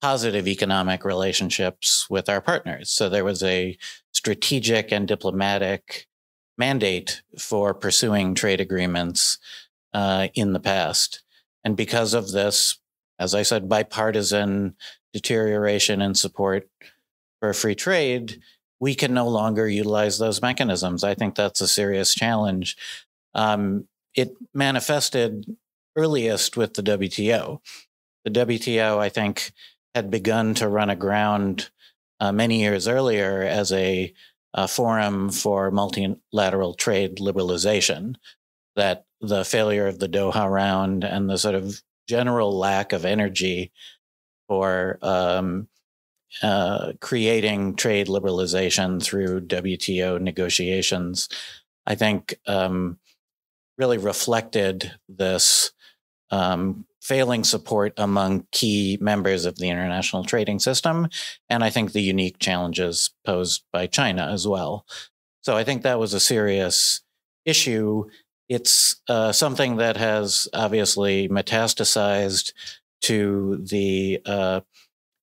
positive economic relationships with our partners. So there was a strategic and diplomatic mandate for pursuing trade agreements uh, in the past. And because of this, as I said, bipartisan deterioration in support for free trade, we can no longer utilize those mechanisms. I think that's a serious challenge. Um, it manifested earliest with the WTO. The WTO, I think, had begun to run aground uh, many years earlier as a, a forum for multilateral trade liberalization. That the failure of the Doha round and the sort of general lack of energy for um, uh, creating trade liberalization through WTO negotiations, I think um, really reflected this um, failing support among key members of the international trading system. And I think the unique challenges posed by China as well. So I think that was a serious issue. It's uh, something that has obviously metastasized to the uh,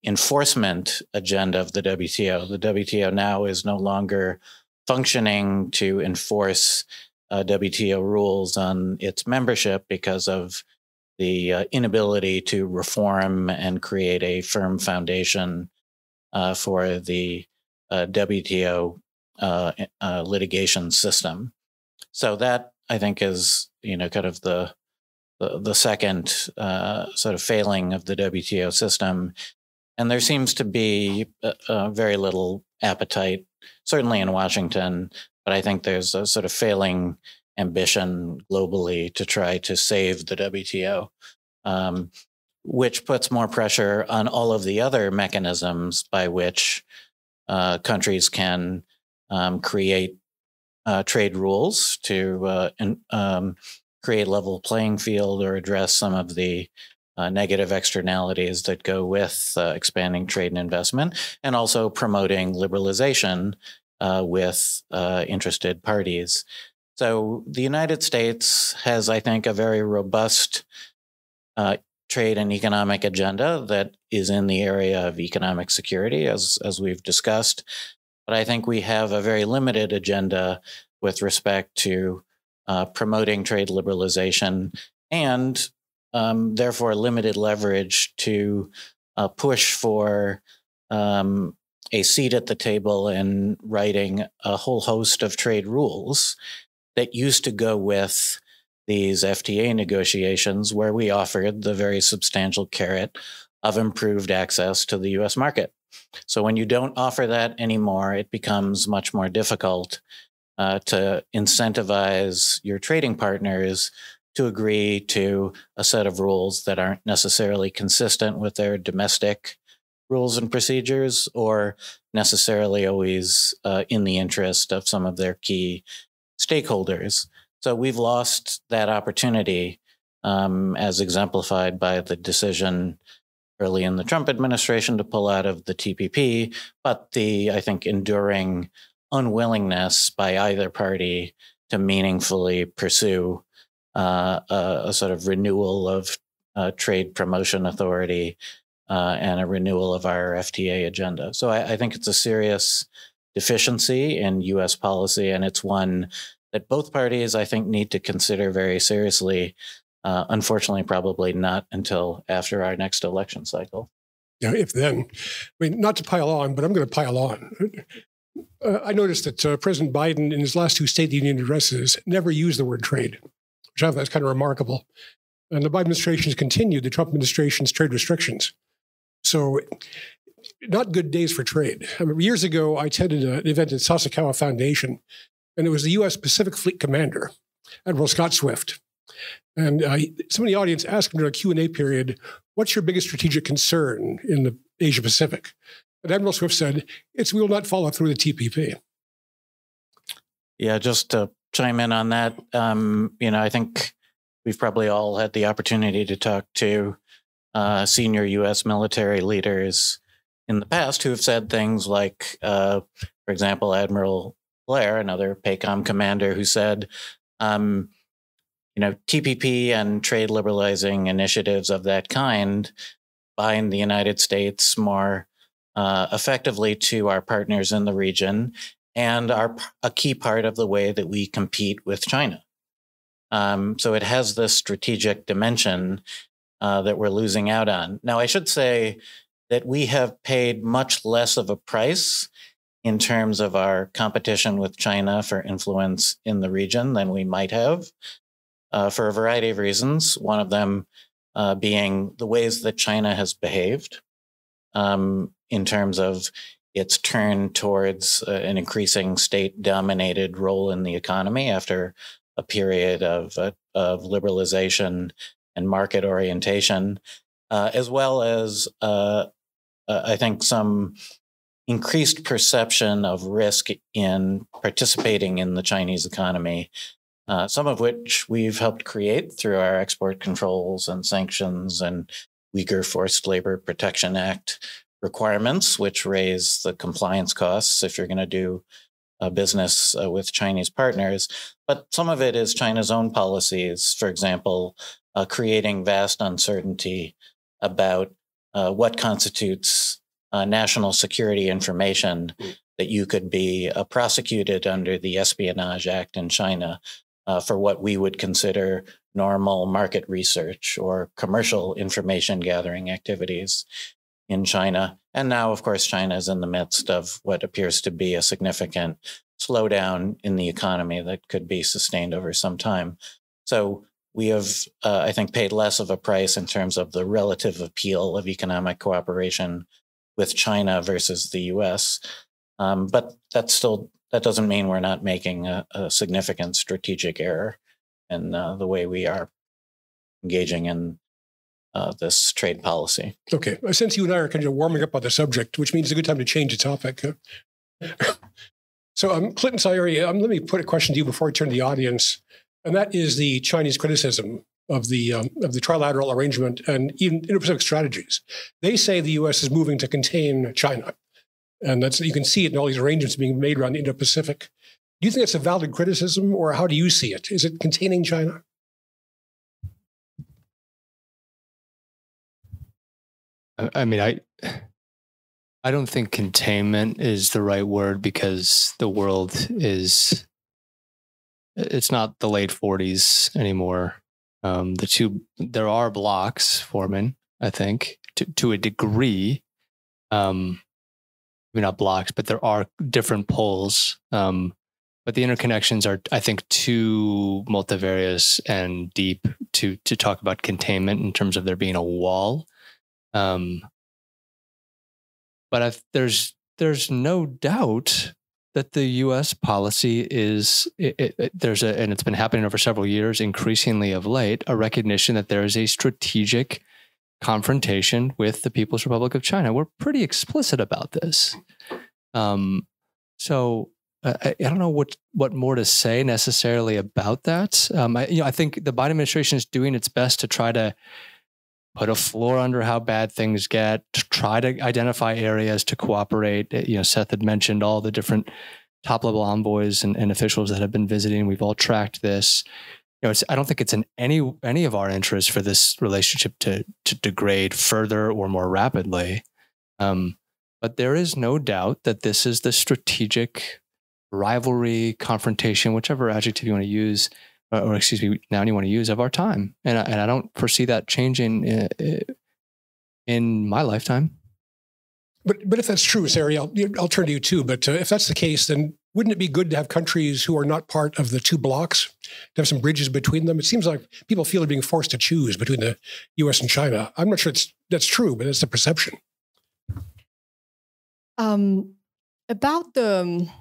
enforcement agenda of the WTO. The WTO now is no longer functioning to enforce uh, WTO rules on its membership because of the uh, inability to reform and create a firm foundation uh, for the uh, WTO uh, uh, litigation system. So that I think is you know kind of the the, the second sort of failing of the WTO system, and there seems to be very little appetite, certainly in Washington, but I think there's a sort of failing ambition globally to try to save the WTO, um, which puts more pressure on all of the other mechanisms by which uh, countries can um, create uh, trade rules to uh, in, um, create level playing field or address some of the uh, negative externalities that go with uh, expanding trade and investment, and also promoting liberalization uh, with interested parties. So the United States has, I think, a very robust uh, trade and economic agenda that is in the area of economic security, as as we've discussed. But I think we have a very limited agenda with respect to uh, promoting trade liberalization and um, therefore limited leverage to uh, push for um, a seat at the table in writing a whole host of trade rules that used to go with these FTA negotiations, where we offered the very substantial carrot of improved access to the US market. So when you don't offer that anymore, it becomes much more difficult uh, to incentivize your trading partners to agree to a set of rules that aren't necessarily consistent with their domestic rules and procedures or necessarily always uh, in the interest of some of their key stakeholders. So we've lost that opportunity um, as exemplified by the decision early in the Trump administration to pull out of the TPP, but the, I think, enduring unwillingness by either party to meaningfully pursue uh, a, a, sort of renewal of uh, trade promotion authority uh, and a renewal of our FTA agenda. So I, I, think it's a serious deficiency in U.S. policy, and it's one that both parties, I think, need to consider very seriously. Uh, unfortunately, probably not until after our next election cycle. Yeah, if then. I mean, not to pile on, but I'm going to pile on. Uh, I noticed that uh, President Biden, in his last two State of the Union addresses, never used the word trade, which I thought was kind of remarkable. And the Biden administration has continued the Trump administration's trade restrictions. So not good days for trade. I mean, years ago, I attended an event at Sasakawa Foundation, and it was the U.S. Pacific Fleet Commander, Admiral Scott Swift. And uh, some of the audience asked him during a Q&A period, what's your biggest strategic concern in the Asia Pacific? And Admiral Swift said, it's we will not follow through the TPP. Yeah, just to chime in on that, um, you know, I think we've probably all had the opportunity to talk to uh, senior U.S. military leaders in the past who have said things like, uh, for example, Admiral Blair, another PACOM commander, who said, um, you know, TPP and trade liberalizing initiatives of that kind bind the United States more uh, effectively to our partners in the region and are a key part of the way that we compete with China. Um, so it has this strategic dimension uh, that we're losing out on. Now, I should say that we have paid much less of a price in terms of our competition with China for influence in the region than we might have uh, for a variety of reasons. One of them uh, being the ways that China has behaved um, in terms of its turn towards uh, an increasing state dominated role in the economy after a period of, uh, of liberalization and market orientation, uh, as well as, uh, I think, some increased perception of risk in participating in the Chinese economy, uh, some of which we've helped create through our export controls and sanctions and Uyghur Forced Labor Protection Act requirements, which raise the compliance costs if you're going to do a business uh, with Chinese partners. But some of it is China's own policies, for example, uh, creating vast uncertainty about uh, what constitutes uh, national security information mm. that you could be uh, prosecuted under the Espionage Act in China uh, for what we would consider normal market research or commercial information gathering activities in China. And now, of course, China is in the midst of what appears to be a significant slowdown in the economy that could be sustained over some time. So we have, uh, I think, paid less of a price in terms of the relative appeal of economic cooperation with China versus the U.S. Um, but that still that doesn't mean we're not making a, a significant strategic error in uh, the way we are engaging in uh, this trade policy. Okay. Since you and I are kind of warming up on the subject, which means it's a good time to change the topic. so, um, Clinton Sayuri, um, let me put a question to you before I turn to the audience, and that is the Chinese criticism of the um, of the trilateral arrangement and even Indo-Pacific strategies. They say the U.S. is moving to contain China, and that's you can see it in all these arrangements being made around the Indo-Pacific. Do you think that's a valid criticism, or how do you see it? Is it containing China? I mean, I I don't think containment is the right word because the world is it's not the late 40s anymore. Um, the two there are blocks forming, I think, to to a degree. Um, maybe not blocks, but there are different poles. Um, but the interconnections are, I think, too multivarious and deep to to talk about containment in terms of there being a wall. Um, but there's there's no doubt that the U.S. policy is it, it, there's a and it's been happening over several years, increasingly of late, a recognition that there is a strategic confrontation with the People's Republic of China. We're pretty explicit about this. Um, so uh, I, I, don't know what what more to say necessarily about that. Um, I, you know, I think the Biden administration is doing its best to try to put a floor under how bad things get, to try to identify areas to cooperate. You know, Seth had mentioned all the different top level envoys and, and officials that have been visiting. We've all tracked this. You know, I don't think it's in any any of our interests for this relationship to to degrade further or more rapidly. Um, but there is no doubt that this is the strategic rivalry, confrontation, whichever adjective you want to use, or excuse me, now you want to use of our time. And I, and I don't foresee that changing in, uh, in my lifetime. But but if that's true, Sari, I'll, I'll turn to you too. But uh, if that's the case, then wouldn't it be good to have countries who are not part of the two blocks to have some bridges between them? It seems like people feel they're being forced to choose between the U.S. and China. I'm not sure it's that's true, but it's the perception. Um, about the um,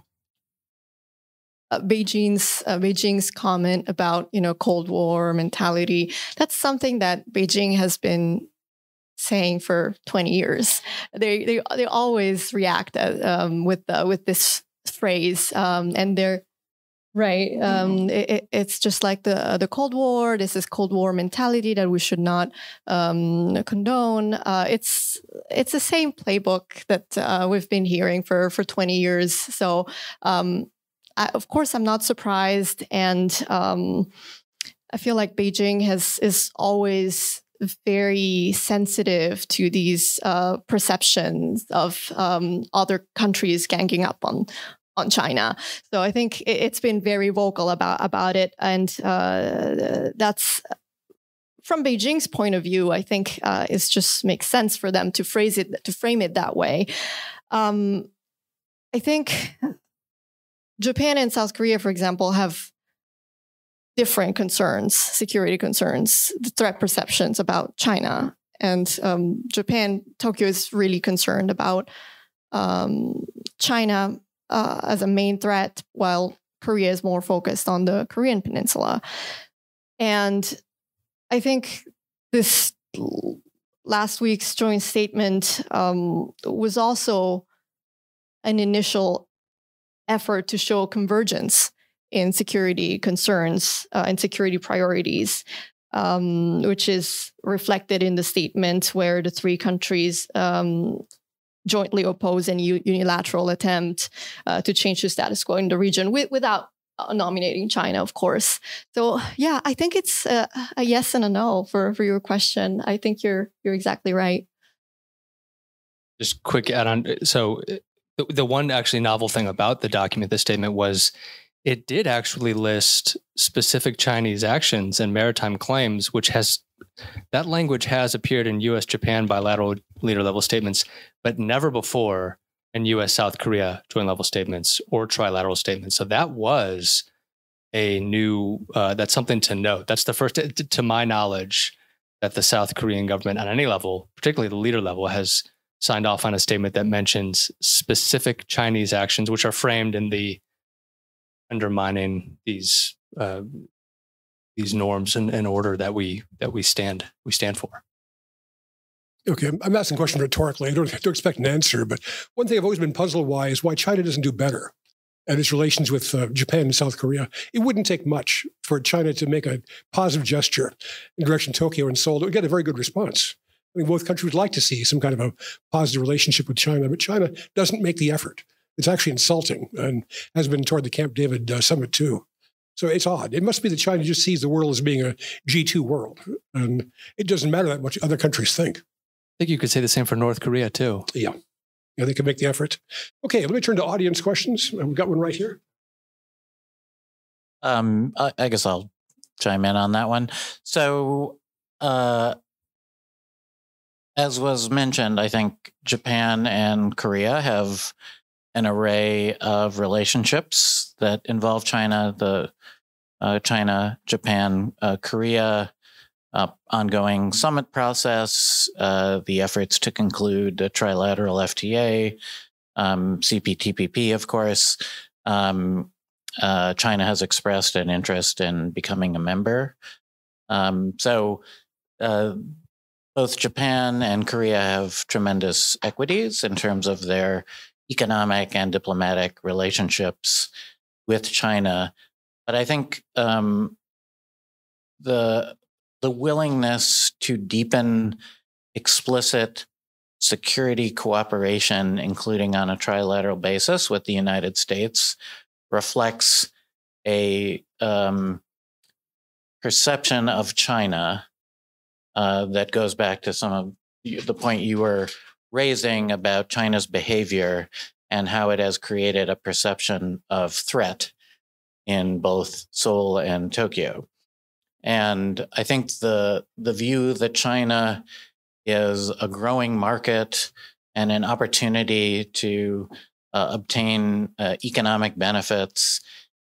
uh, Beijing's uh, Beijing's comment about you know Cold War mentality. That's something that Beijing has been saying for 20 years. They they they always react uh, um, with uh, with this phrase, um, and they're right. Um, mm-hmm. it, it's just like the the Cold War. This is Cold War mentality that we should not um, condone. Uh, it's it's the same playbook that uh, we've been hearing for for 20 years. So um, I, of course, I'm not surprised, and um, I feel like Beijing has is always very sensitive to these uh, perceptions of um, other countries ganging up on on China. So I think it's been very vocal about about it, and uh, that's from Beijing's point of view. I think uh, it just makes sense for them to phrase it to frame it that way. Um, I think Japan and South Korea, for example, have different concerns, security concerns, threat perceptions about China. And um, Japan, Tokyo is really concerned about um, China uh, as a main threat, while Korea is more focused on the Korean peninsula. And I think this last week's joint statement um, was also an initial effort to show convergence in security concerns uh, and security priorities, um, which is reflected in the statement where the three countries um, jointly oppose any unilateral attempt uh, to change the status quo in the region with, without uh, nominating China, of course. So yeah, I think it's a, a, yes and a no for for your question. I think you're you're exactly right. Just quick add on. So uh, the, the one actually novel thing about the document, the statement was it did actually list specific Chinese actions and maritime claims, which has that language has appeared in US Japan bilateral leader level statements, but never before in US South Korea joint level statements or trilateral statements. So that was a new, uh, that's something to note. That's the first, to my knowledge, that the South Korean government on any level, particularly the leader level, has signed off on a statement that mentions specific Chinese actions, which are framed in the undermining these uh, these norms and, and order that we that we stand we stand for. Okay, I'm asking a question rhetorically. I don't, don't expect an answer, but one thing I've always been puzzled why is why China doesn't do better at its relations with uh, Japan and South Korea. It wouldn't take much for China to make a positive gesture in direction Tokyo and Seoul. It would get a very good response. I mean, both countries would like to see some kind of a positive relationship with China, but China doesn't make the effort. It's actually insulting and has been toward the Camp David uh, summit too. So it's odd. It must be that China just sees the world as being a G2 world. And it doesn't matter that much other countries think. I think you could say the same for North Korea too. Yeah. Yeah, they can make the effort. Okay, let me turn to audience questions. We've got one right here. Um, I, I guess I'll chime in on that one. So, uh, as was mentioned, I think Japan and Korea have an array of relationships that involve China, the uh, China, Japan, uh, Korea, uh, ongoing summit process, uh, the efforts to conclude a trilateral FTA, um, CPTPP, of course. Um, uh, China has expressed an interest in becoming a member. Um, so uh, both Japan and Korea have tremendous equities in terms of their economic and diplomatic relationships with China. But I think um, the the willingness to deepen explicit security cooperation, including on a trilateral basis with the United States, reflects a um, perception of China uh, that goes back to some of the point you were raising about China's behavior and how it has created a perception of threat in both Seoul and Tokyo. And I think the the view that China is a growing market and an opportunity to uh, obtain uh, economic benefits,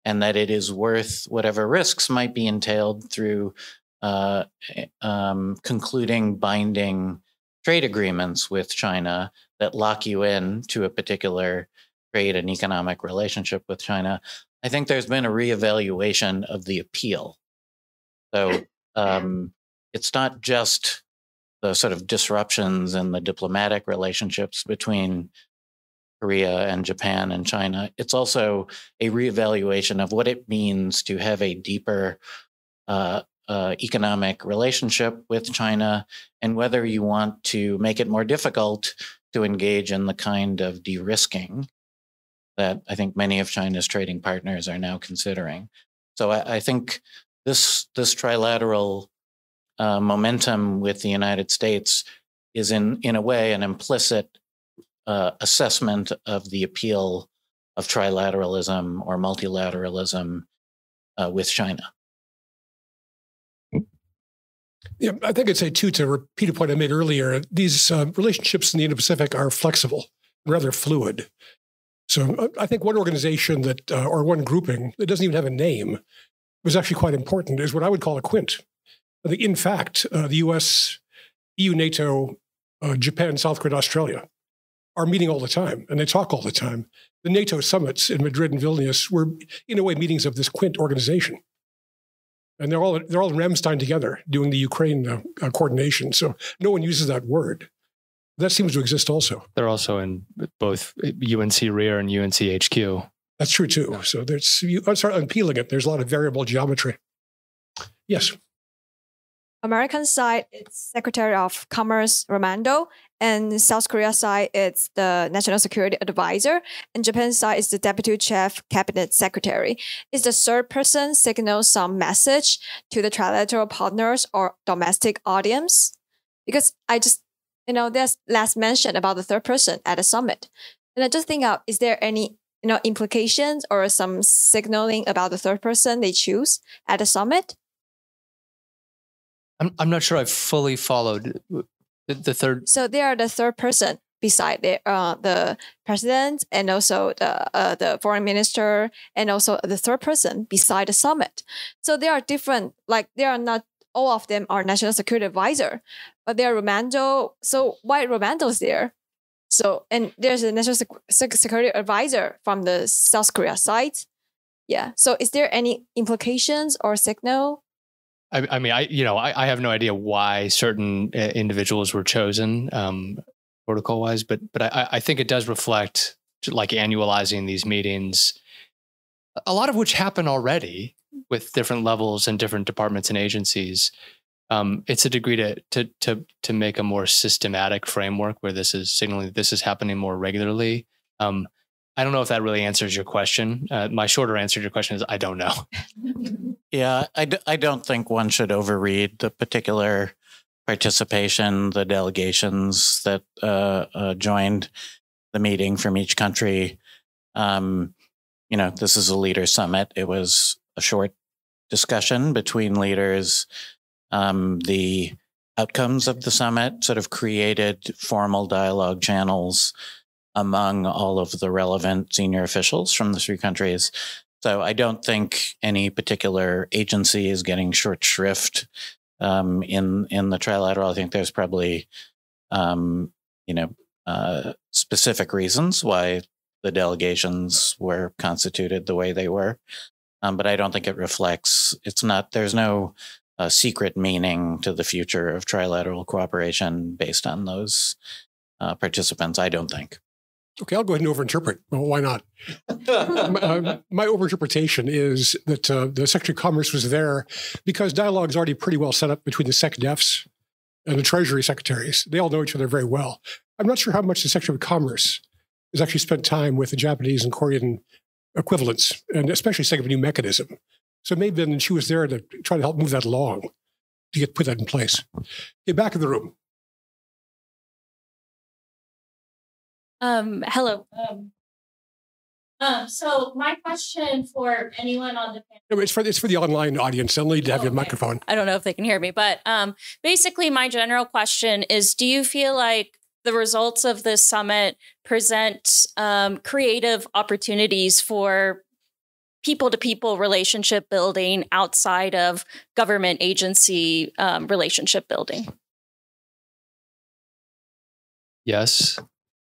and that it is worth whatever risks might be entailed through uh, eh, um, concluding binding trade agreements with China that lock you in to a particular trade and economic relationship with China, I think there's been a reevaluation of the appeal. So um, it's not just the sort of disruptions in the diplomatic relationships between Korea and Japan and China. It's also a reevaluation of what it means to have a deeper uh, uh, economic relationship with China and whether you want to make it more difficult to engage in the kind of de risking that I think many of China's trading partners are now considering. So I, I think this, this trilateral uh, momentum with the United States is, in, in a way, an implicit uh, assessment of the appeal of trilateralism or multilateralism uh, with China. Yeah, I think I'd say too to repeat a point I made earlier. These uh, relationships in the Indo-Pacific are flexible, rather fluid. So uh, I think one organization that, uh, or one grouping that doesn't even have a name, was actually quite important. Is what I would call a quint. In fact, uh, the U.S., EU, NATO, uh, Japan, South Korea, Australia are meeting all the time, and they talk all the time. The NATO summits in Madrid and Vilnius were, in a way, meetings of this quint organization and they're all they're all in Ramstein together doing the Ukraine uh, uh, coordination. So no one uses that word. That seems to exist also. They're also in both UNC Rear and UNC HQ. That's true too. So there's you start unpeeling it. There's a lot of variable geometry. Yes. American side, it's Secretary of Commerce Raimondo, and South Korea side, it's the National Security Advisor, and Japan side is the Deputy Chief Cabinet Secretary. Is the third person signal some message to the trilateral partners or domestic audience? Because I just, you know, there's last mention about the third person at the summit, and I just think out, is there any you know implications or some signaling about the third person they choose at the summit? I'm I'm not sure I've fully followed the, the third. So they are the third person beside the uh, the president and also the uh, the foreign minister and also the third person beside the summit. So they are different. Like they are not all of them are national security advisor, but they are Raimondo. So why Raimondo is there? So and there's a national sec- security advisor from the South Korea side. Yeah. So is there any implications or signal I, I mean, I you know, I, I, have no idea why certain uh, individuals were chosen um, protocol wise, but but I, I think it does reflect like annualizing these meetings, a lot of which happen already with different levels and different departments and agencies. Um, it's a degree to to to to make a more systematic framework where this is signaling that this is happening more regularly. Um, I don't know if that really answers your question. Uh, my shorter answer to your question is I don't know. yeah, I d- I don't think one should overread the particular participation, the delegations that uh, uh, joined the meeting from each country. Um, you know, this is a leader summit. It was a short discussion between leaders. Um, the outcomes of the summit sort of created formal dialogue channels among all of the relevant senior officials from the three countries. So I don't think any particular agency is getting short shrift um, in in the trilateral. I think there's probably um, you know uh, specific reasons why the delegations were constituted the way they were, um, but I don't think it reflects. It's not. There's no uh, secret meaning to the future of trilateral cooperation based on those uh, participants. I don't think. Okay, I'll go ahead and overinterpret. Well, why not? my, uh, my overinterpretation is that uh, the Secretary of Commerce was there because dialogue is already pretty well set up between the SecDefs and the Treasury secretaries. They all know each other very well. I'm not sure how much the Secretary of Commerce has actually spent time with the Japanese and Korean equivalents, and especially setting up a new mechanism. So maybe then she was there to try to help move that along to get put that in place. Okay, back in the room. Um, hello. Um, uh, so my question for anyone on the panel. No, it's for it's for the online audience. They'll need to have okay. your microphone. I don't know if they can hear me, but um, basically, my general question is: Do you feel like the results of this summit present um, creative opportunities for people to people relationship building outside of government agency um, relationship building? Yes.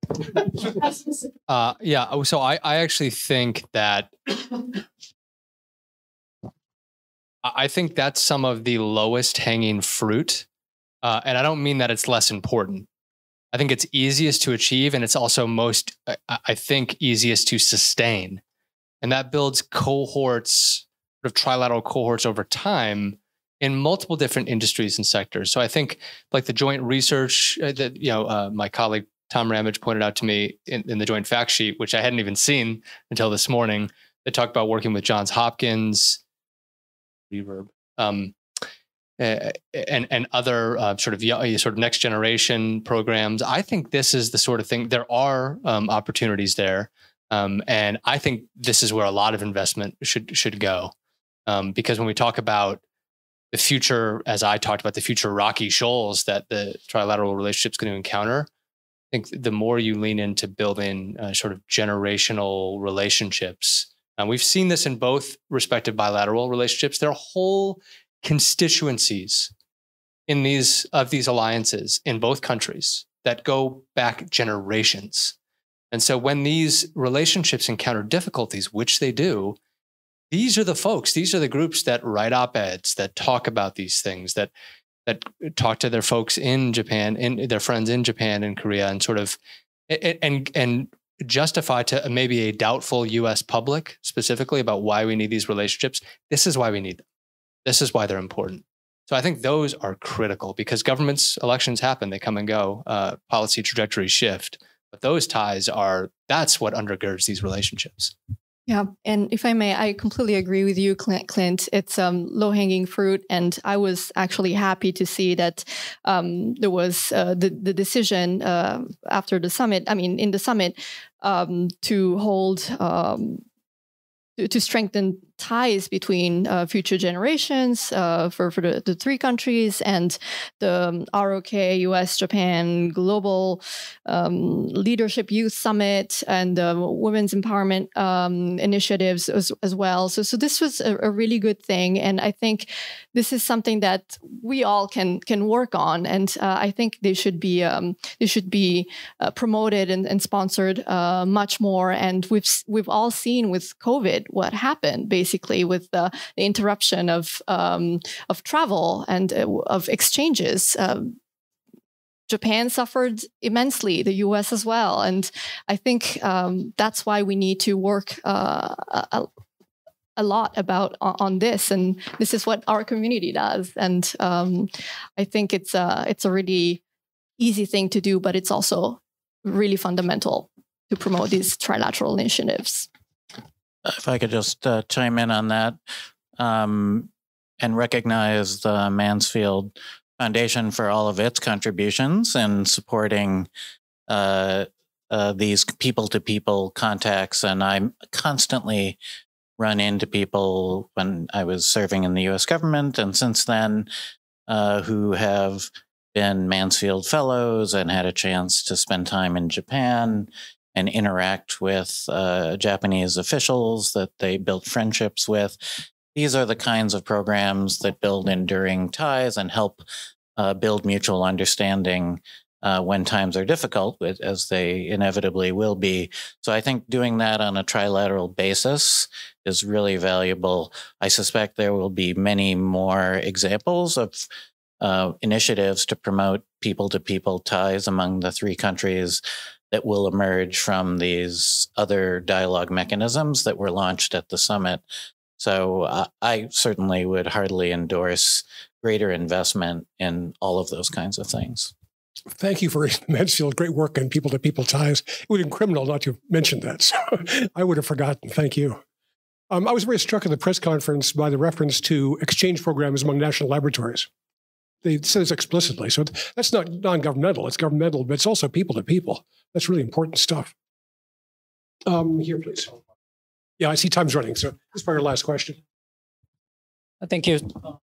uh, yeah. Oh, so I, I actually think that I think that's some of the lowest hanging fruit. Uh, and I don't mean that it's less important. I think it's easiest to achieve, and it's also most, I think, easiest to sustain. And that builds cohorts, sort of trilateral cohorts over time in multiple different industries and sectors. So I think, like the joint research uh, that you know, uh, my colleague Tom Ramage pointed out to me in, in, the joint fact sheet, which I hadn't even seen until this morning. They talked about working with Johns Hopkins, Reverb, um, and and other uh, sort of sort of next generation programs. I think this is the sort of thing. There are um, opportunities there. Um, and I think this is where a lot of investment should should go, um, because when we talk about the future, as I talked about the future rocky shoals that the trilateral relationship is going to encounter, I think the more you lean into building uh, sort of generational relationships, and we've seen this in both respective bilateral relationships. There are whole constituencies in these of these alliances in both countries that go back generations. And so when these relationships encounter difficulties, which they do, these are the folks, these are the groups that write op-eds, that talk about these things, that that talk to their folks in Japan, in their friends in Japan and Korea, and sort of and and justify to maybe a doubtful U.S. public specifically about why we need these relationships. This is why we need them. This is why they're important. So I think those are critical because governments, elections happen, they come and go, uh, policy trajectories shift. But those ties are that's what undergirds these relationships. Yeah, and if I may, I completely agree with you, Clint. It's um, low hanging fruit, and I was actually happy to see that um, there was uh, the the decision uh, after the summit. I mean, in the summit, um, to hold um, to strengthen ties between uh, future generations uh, for, for the, the, three countries and the um, ROK, US, Japan Global um, Leadership Youth Summit and the Women's Empowerment um, initiatives as, as, well. So, so this was a, a, really good thing. And I think this is something that we all can can work on. And uh, I think they should be um, they should be uh, promoted and, and sponsored uh, much more. And we've we've all seen with COVID what happened basically basically with the, the interruption of um, of travel and uh, of exchanges. Um, Japan suffered immensely, the US as well. And I think um, that's why we need to work uh, a, a, lot about on this. And this is what our community does. And um, I think it's a, it's a really easy thing to do, but it's also really fundamental to promote these trilateral initiatives if I could just uh, chime in on that um, and recognize the Mansfield Foundation for all of its contributions in supporting uh, uh, these people to people contacts. And I constantly run into people when I was serving in the US government and since then uh, who have been Mansfield Fellows and had a chance to spend time in Japan and interact with uh, Japanese officials that they built friendships with. These are the kinds of programs that build enduring ties and help uh, build mutual understanding uh, when times are difficult, as they inevitably will be. So I think doing that on a trilateral basis is really valuable. I suspect there will be many more examples of uh, initiatives to promote people to people ties among the three countries that will emerge from these other dialogue mechanisms that were launched at the summit. So uh, I certainly would hardly endorse greater investment in all of those kinds of things. Thank you for Mansfield. Great work and people to people ties. It would have been criminal not to mention that. So I would have forgotten. Thank you. Um, I was very struck at the press conference by the reference to exchange programs among national laboratories they said this explicitly. So that's not non-governmental; it's governmental, but it's also people to people. That's really important stuff. Um, here, please. Yeah, I see time's running, so this is probably your last question. Thank you.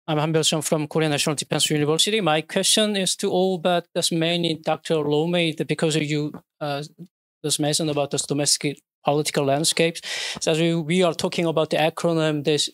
I'm Han Byul from Korea National Defense University. My question is to all, but that's mainly Dr. Romei, because you uh, just mentioned about this domestic political landscapes. So as we are talking about the acronym, this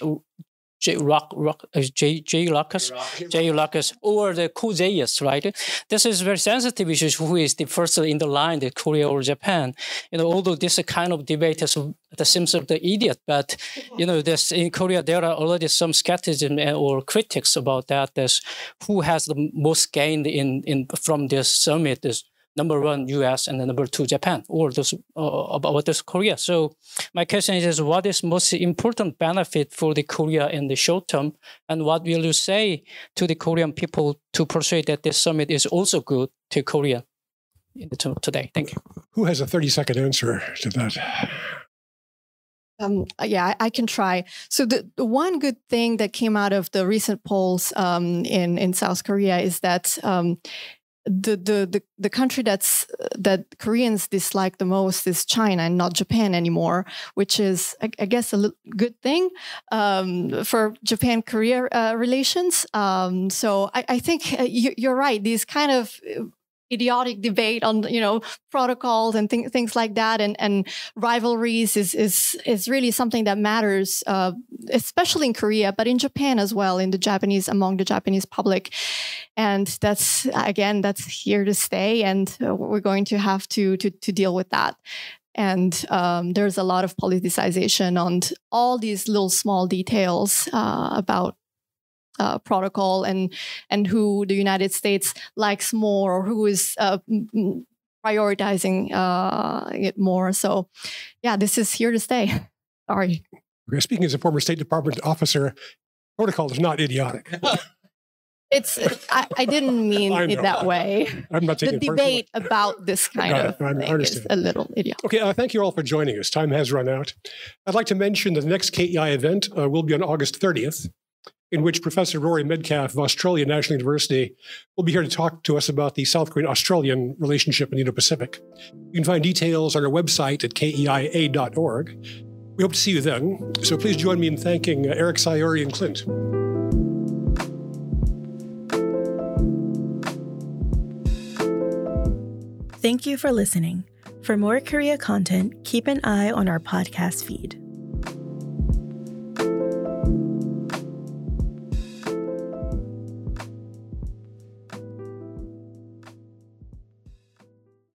J. Rock, Rock, uh, J. J. Lucas, J. Lucas, or the COJS, right? This is very sensitive issue. Who is the first in the line, the Korea or Japan? You know, although this kind of debate is that seems of the idiot, but you know, this in Korea there are already some skepticism uh, or critics about that. This who has the most gained in in from this summit is number one U.S. and number two Japan, or those uh, about this Korea. So my question is, what is most important benefit for the Korea in the short term, and what will you say to the Korean people to persuade that this summit is also good to Korea in the term today? Thank you. Who has a thirty second answer to that? Um, yeah, I, I, can try. So the, the, one good thing that came out of the recent polls um, in in South Korea is that um, the, the the the country that's that Koreans dislike the most is China and not Japan anymore, which is I, I guess a good thing um, for Japan Korea uh, relations. Um, so I, I think uh, you, you're right. These kind of idiotic debate on you know protocols and th- things like that and and rivalries is is is really something that matters uh, especially in Korea but in Japan as well in the Japanese among the Japanese public. And that's again that's here to stay and uh, we're going to have to to to deal with that. And um, there's a lot of politicization on all these little small details uh, about uh, protocol and and who the United States likes more or who is uh, prioritizing uh, it more. So, yeah, this is here to stay. Sorry. Speaking as a former State Department officer, protocol is not idiotic. It's I, I didn't mean it that way. I'm not taking the debate about this kind of thing is a little idiotic. Okay, uh, thank you all for joining us. Time has run out. I'd like to mention that the next KEI event uh, will be on August 30th in which Professor Rory Medcalf of Australia National University will be here to talk to us about the South Korean Australian relationship in the Indo Pacific. You can find details on our website at keia.org. We hope to see you then. So please join me in thanking uh, Eric Sayuri and Clint. Thank you for listening. For more Korea content, keep an eye on our podcast feed.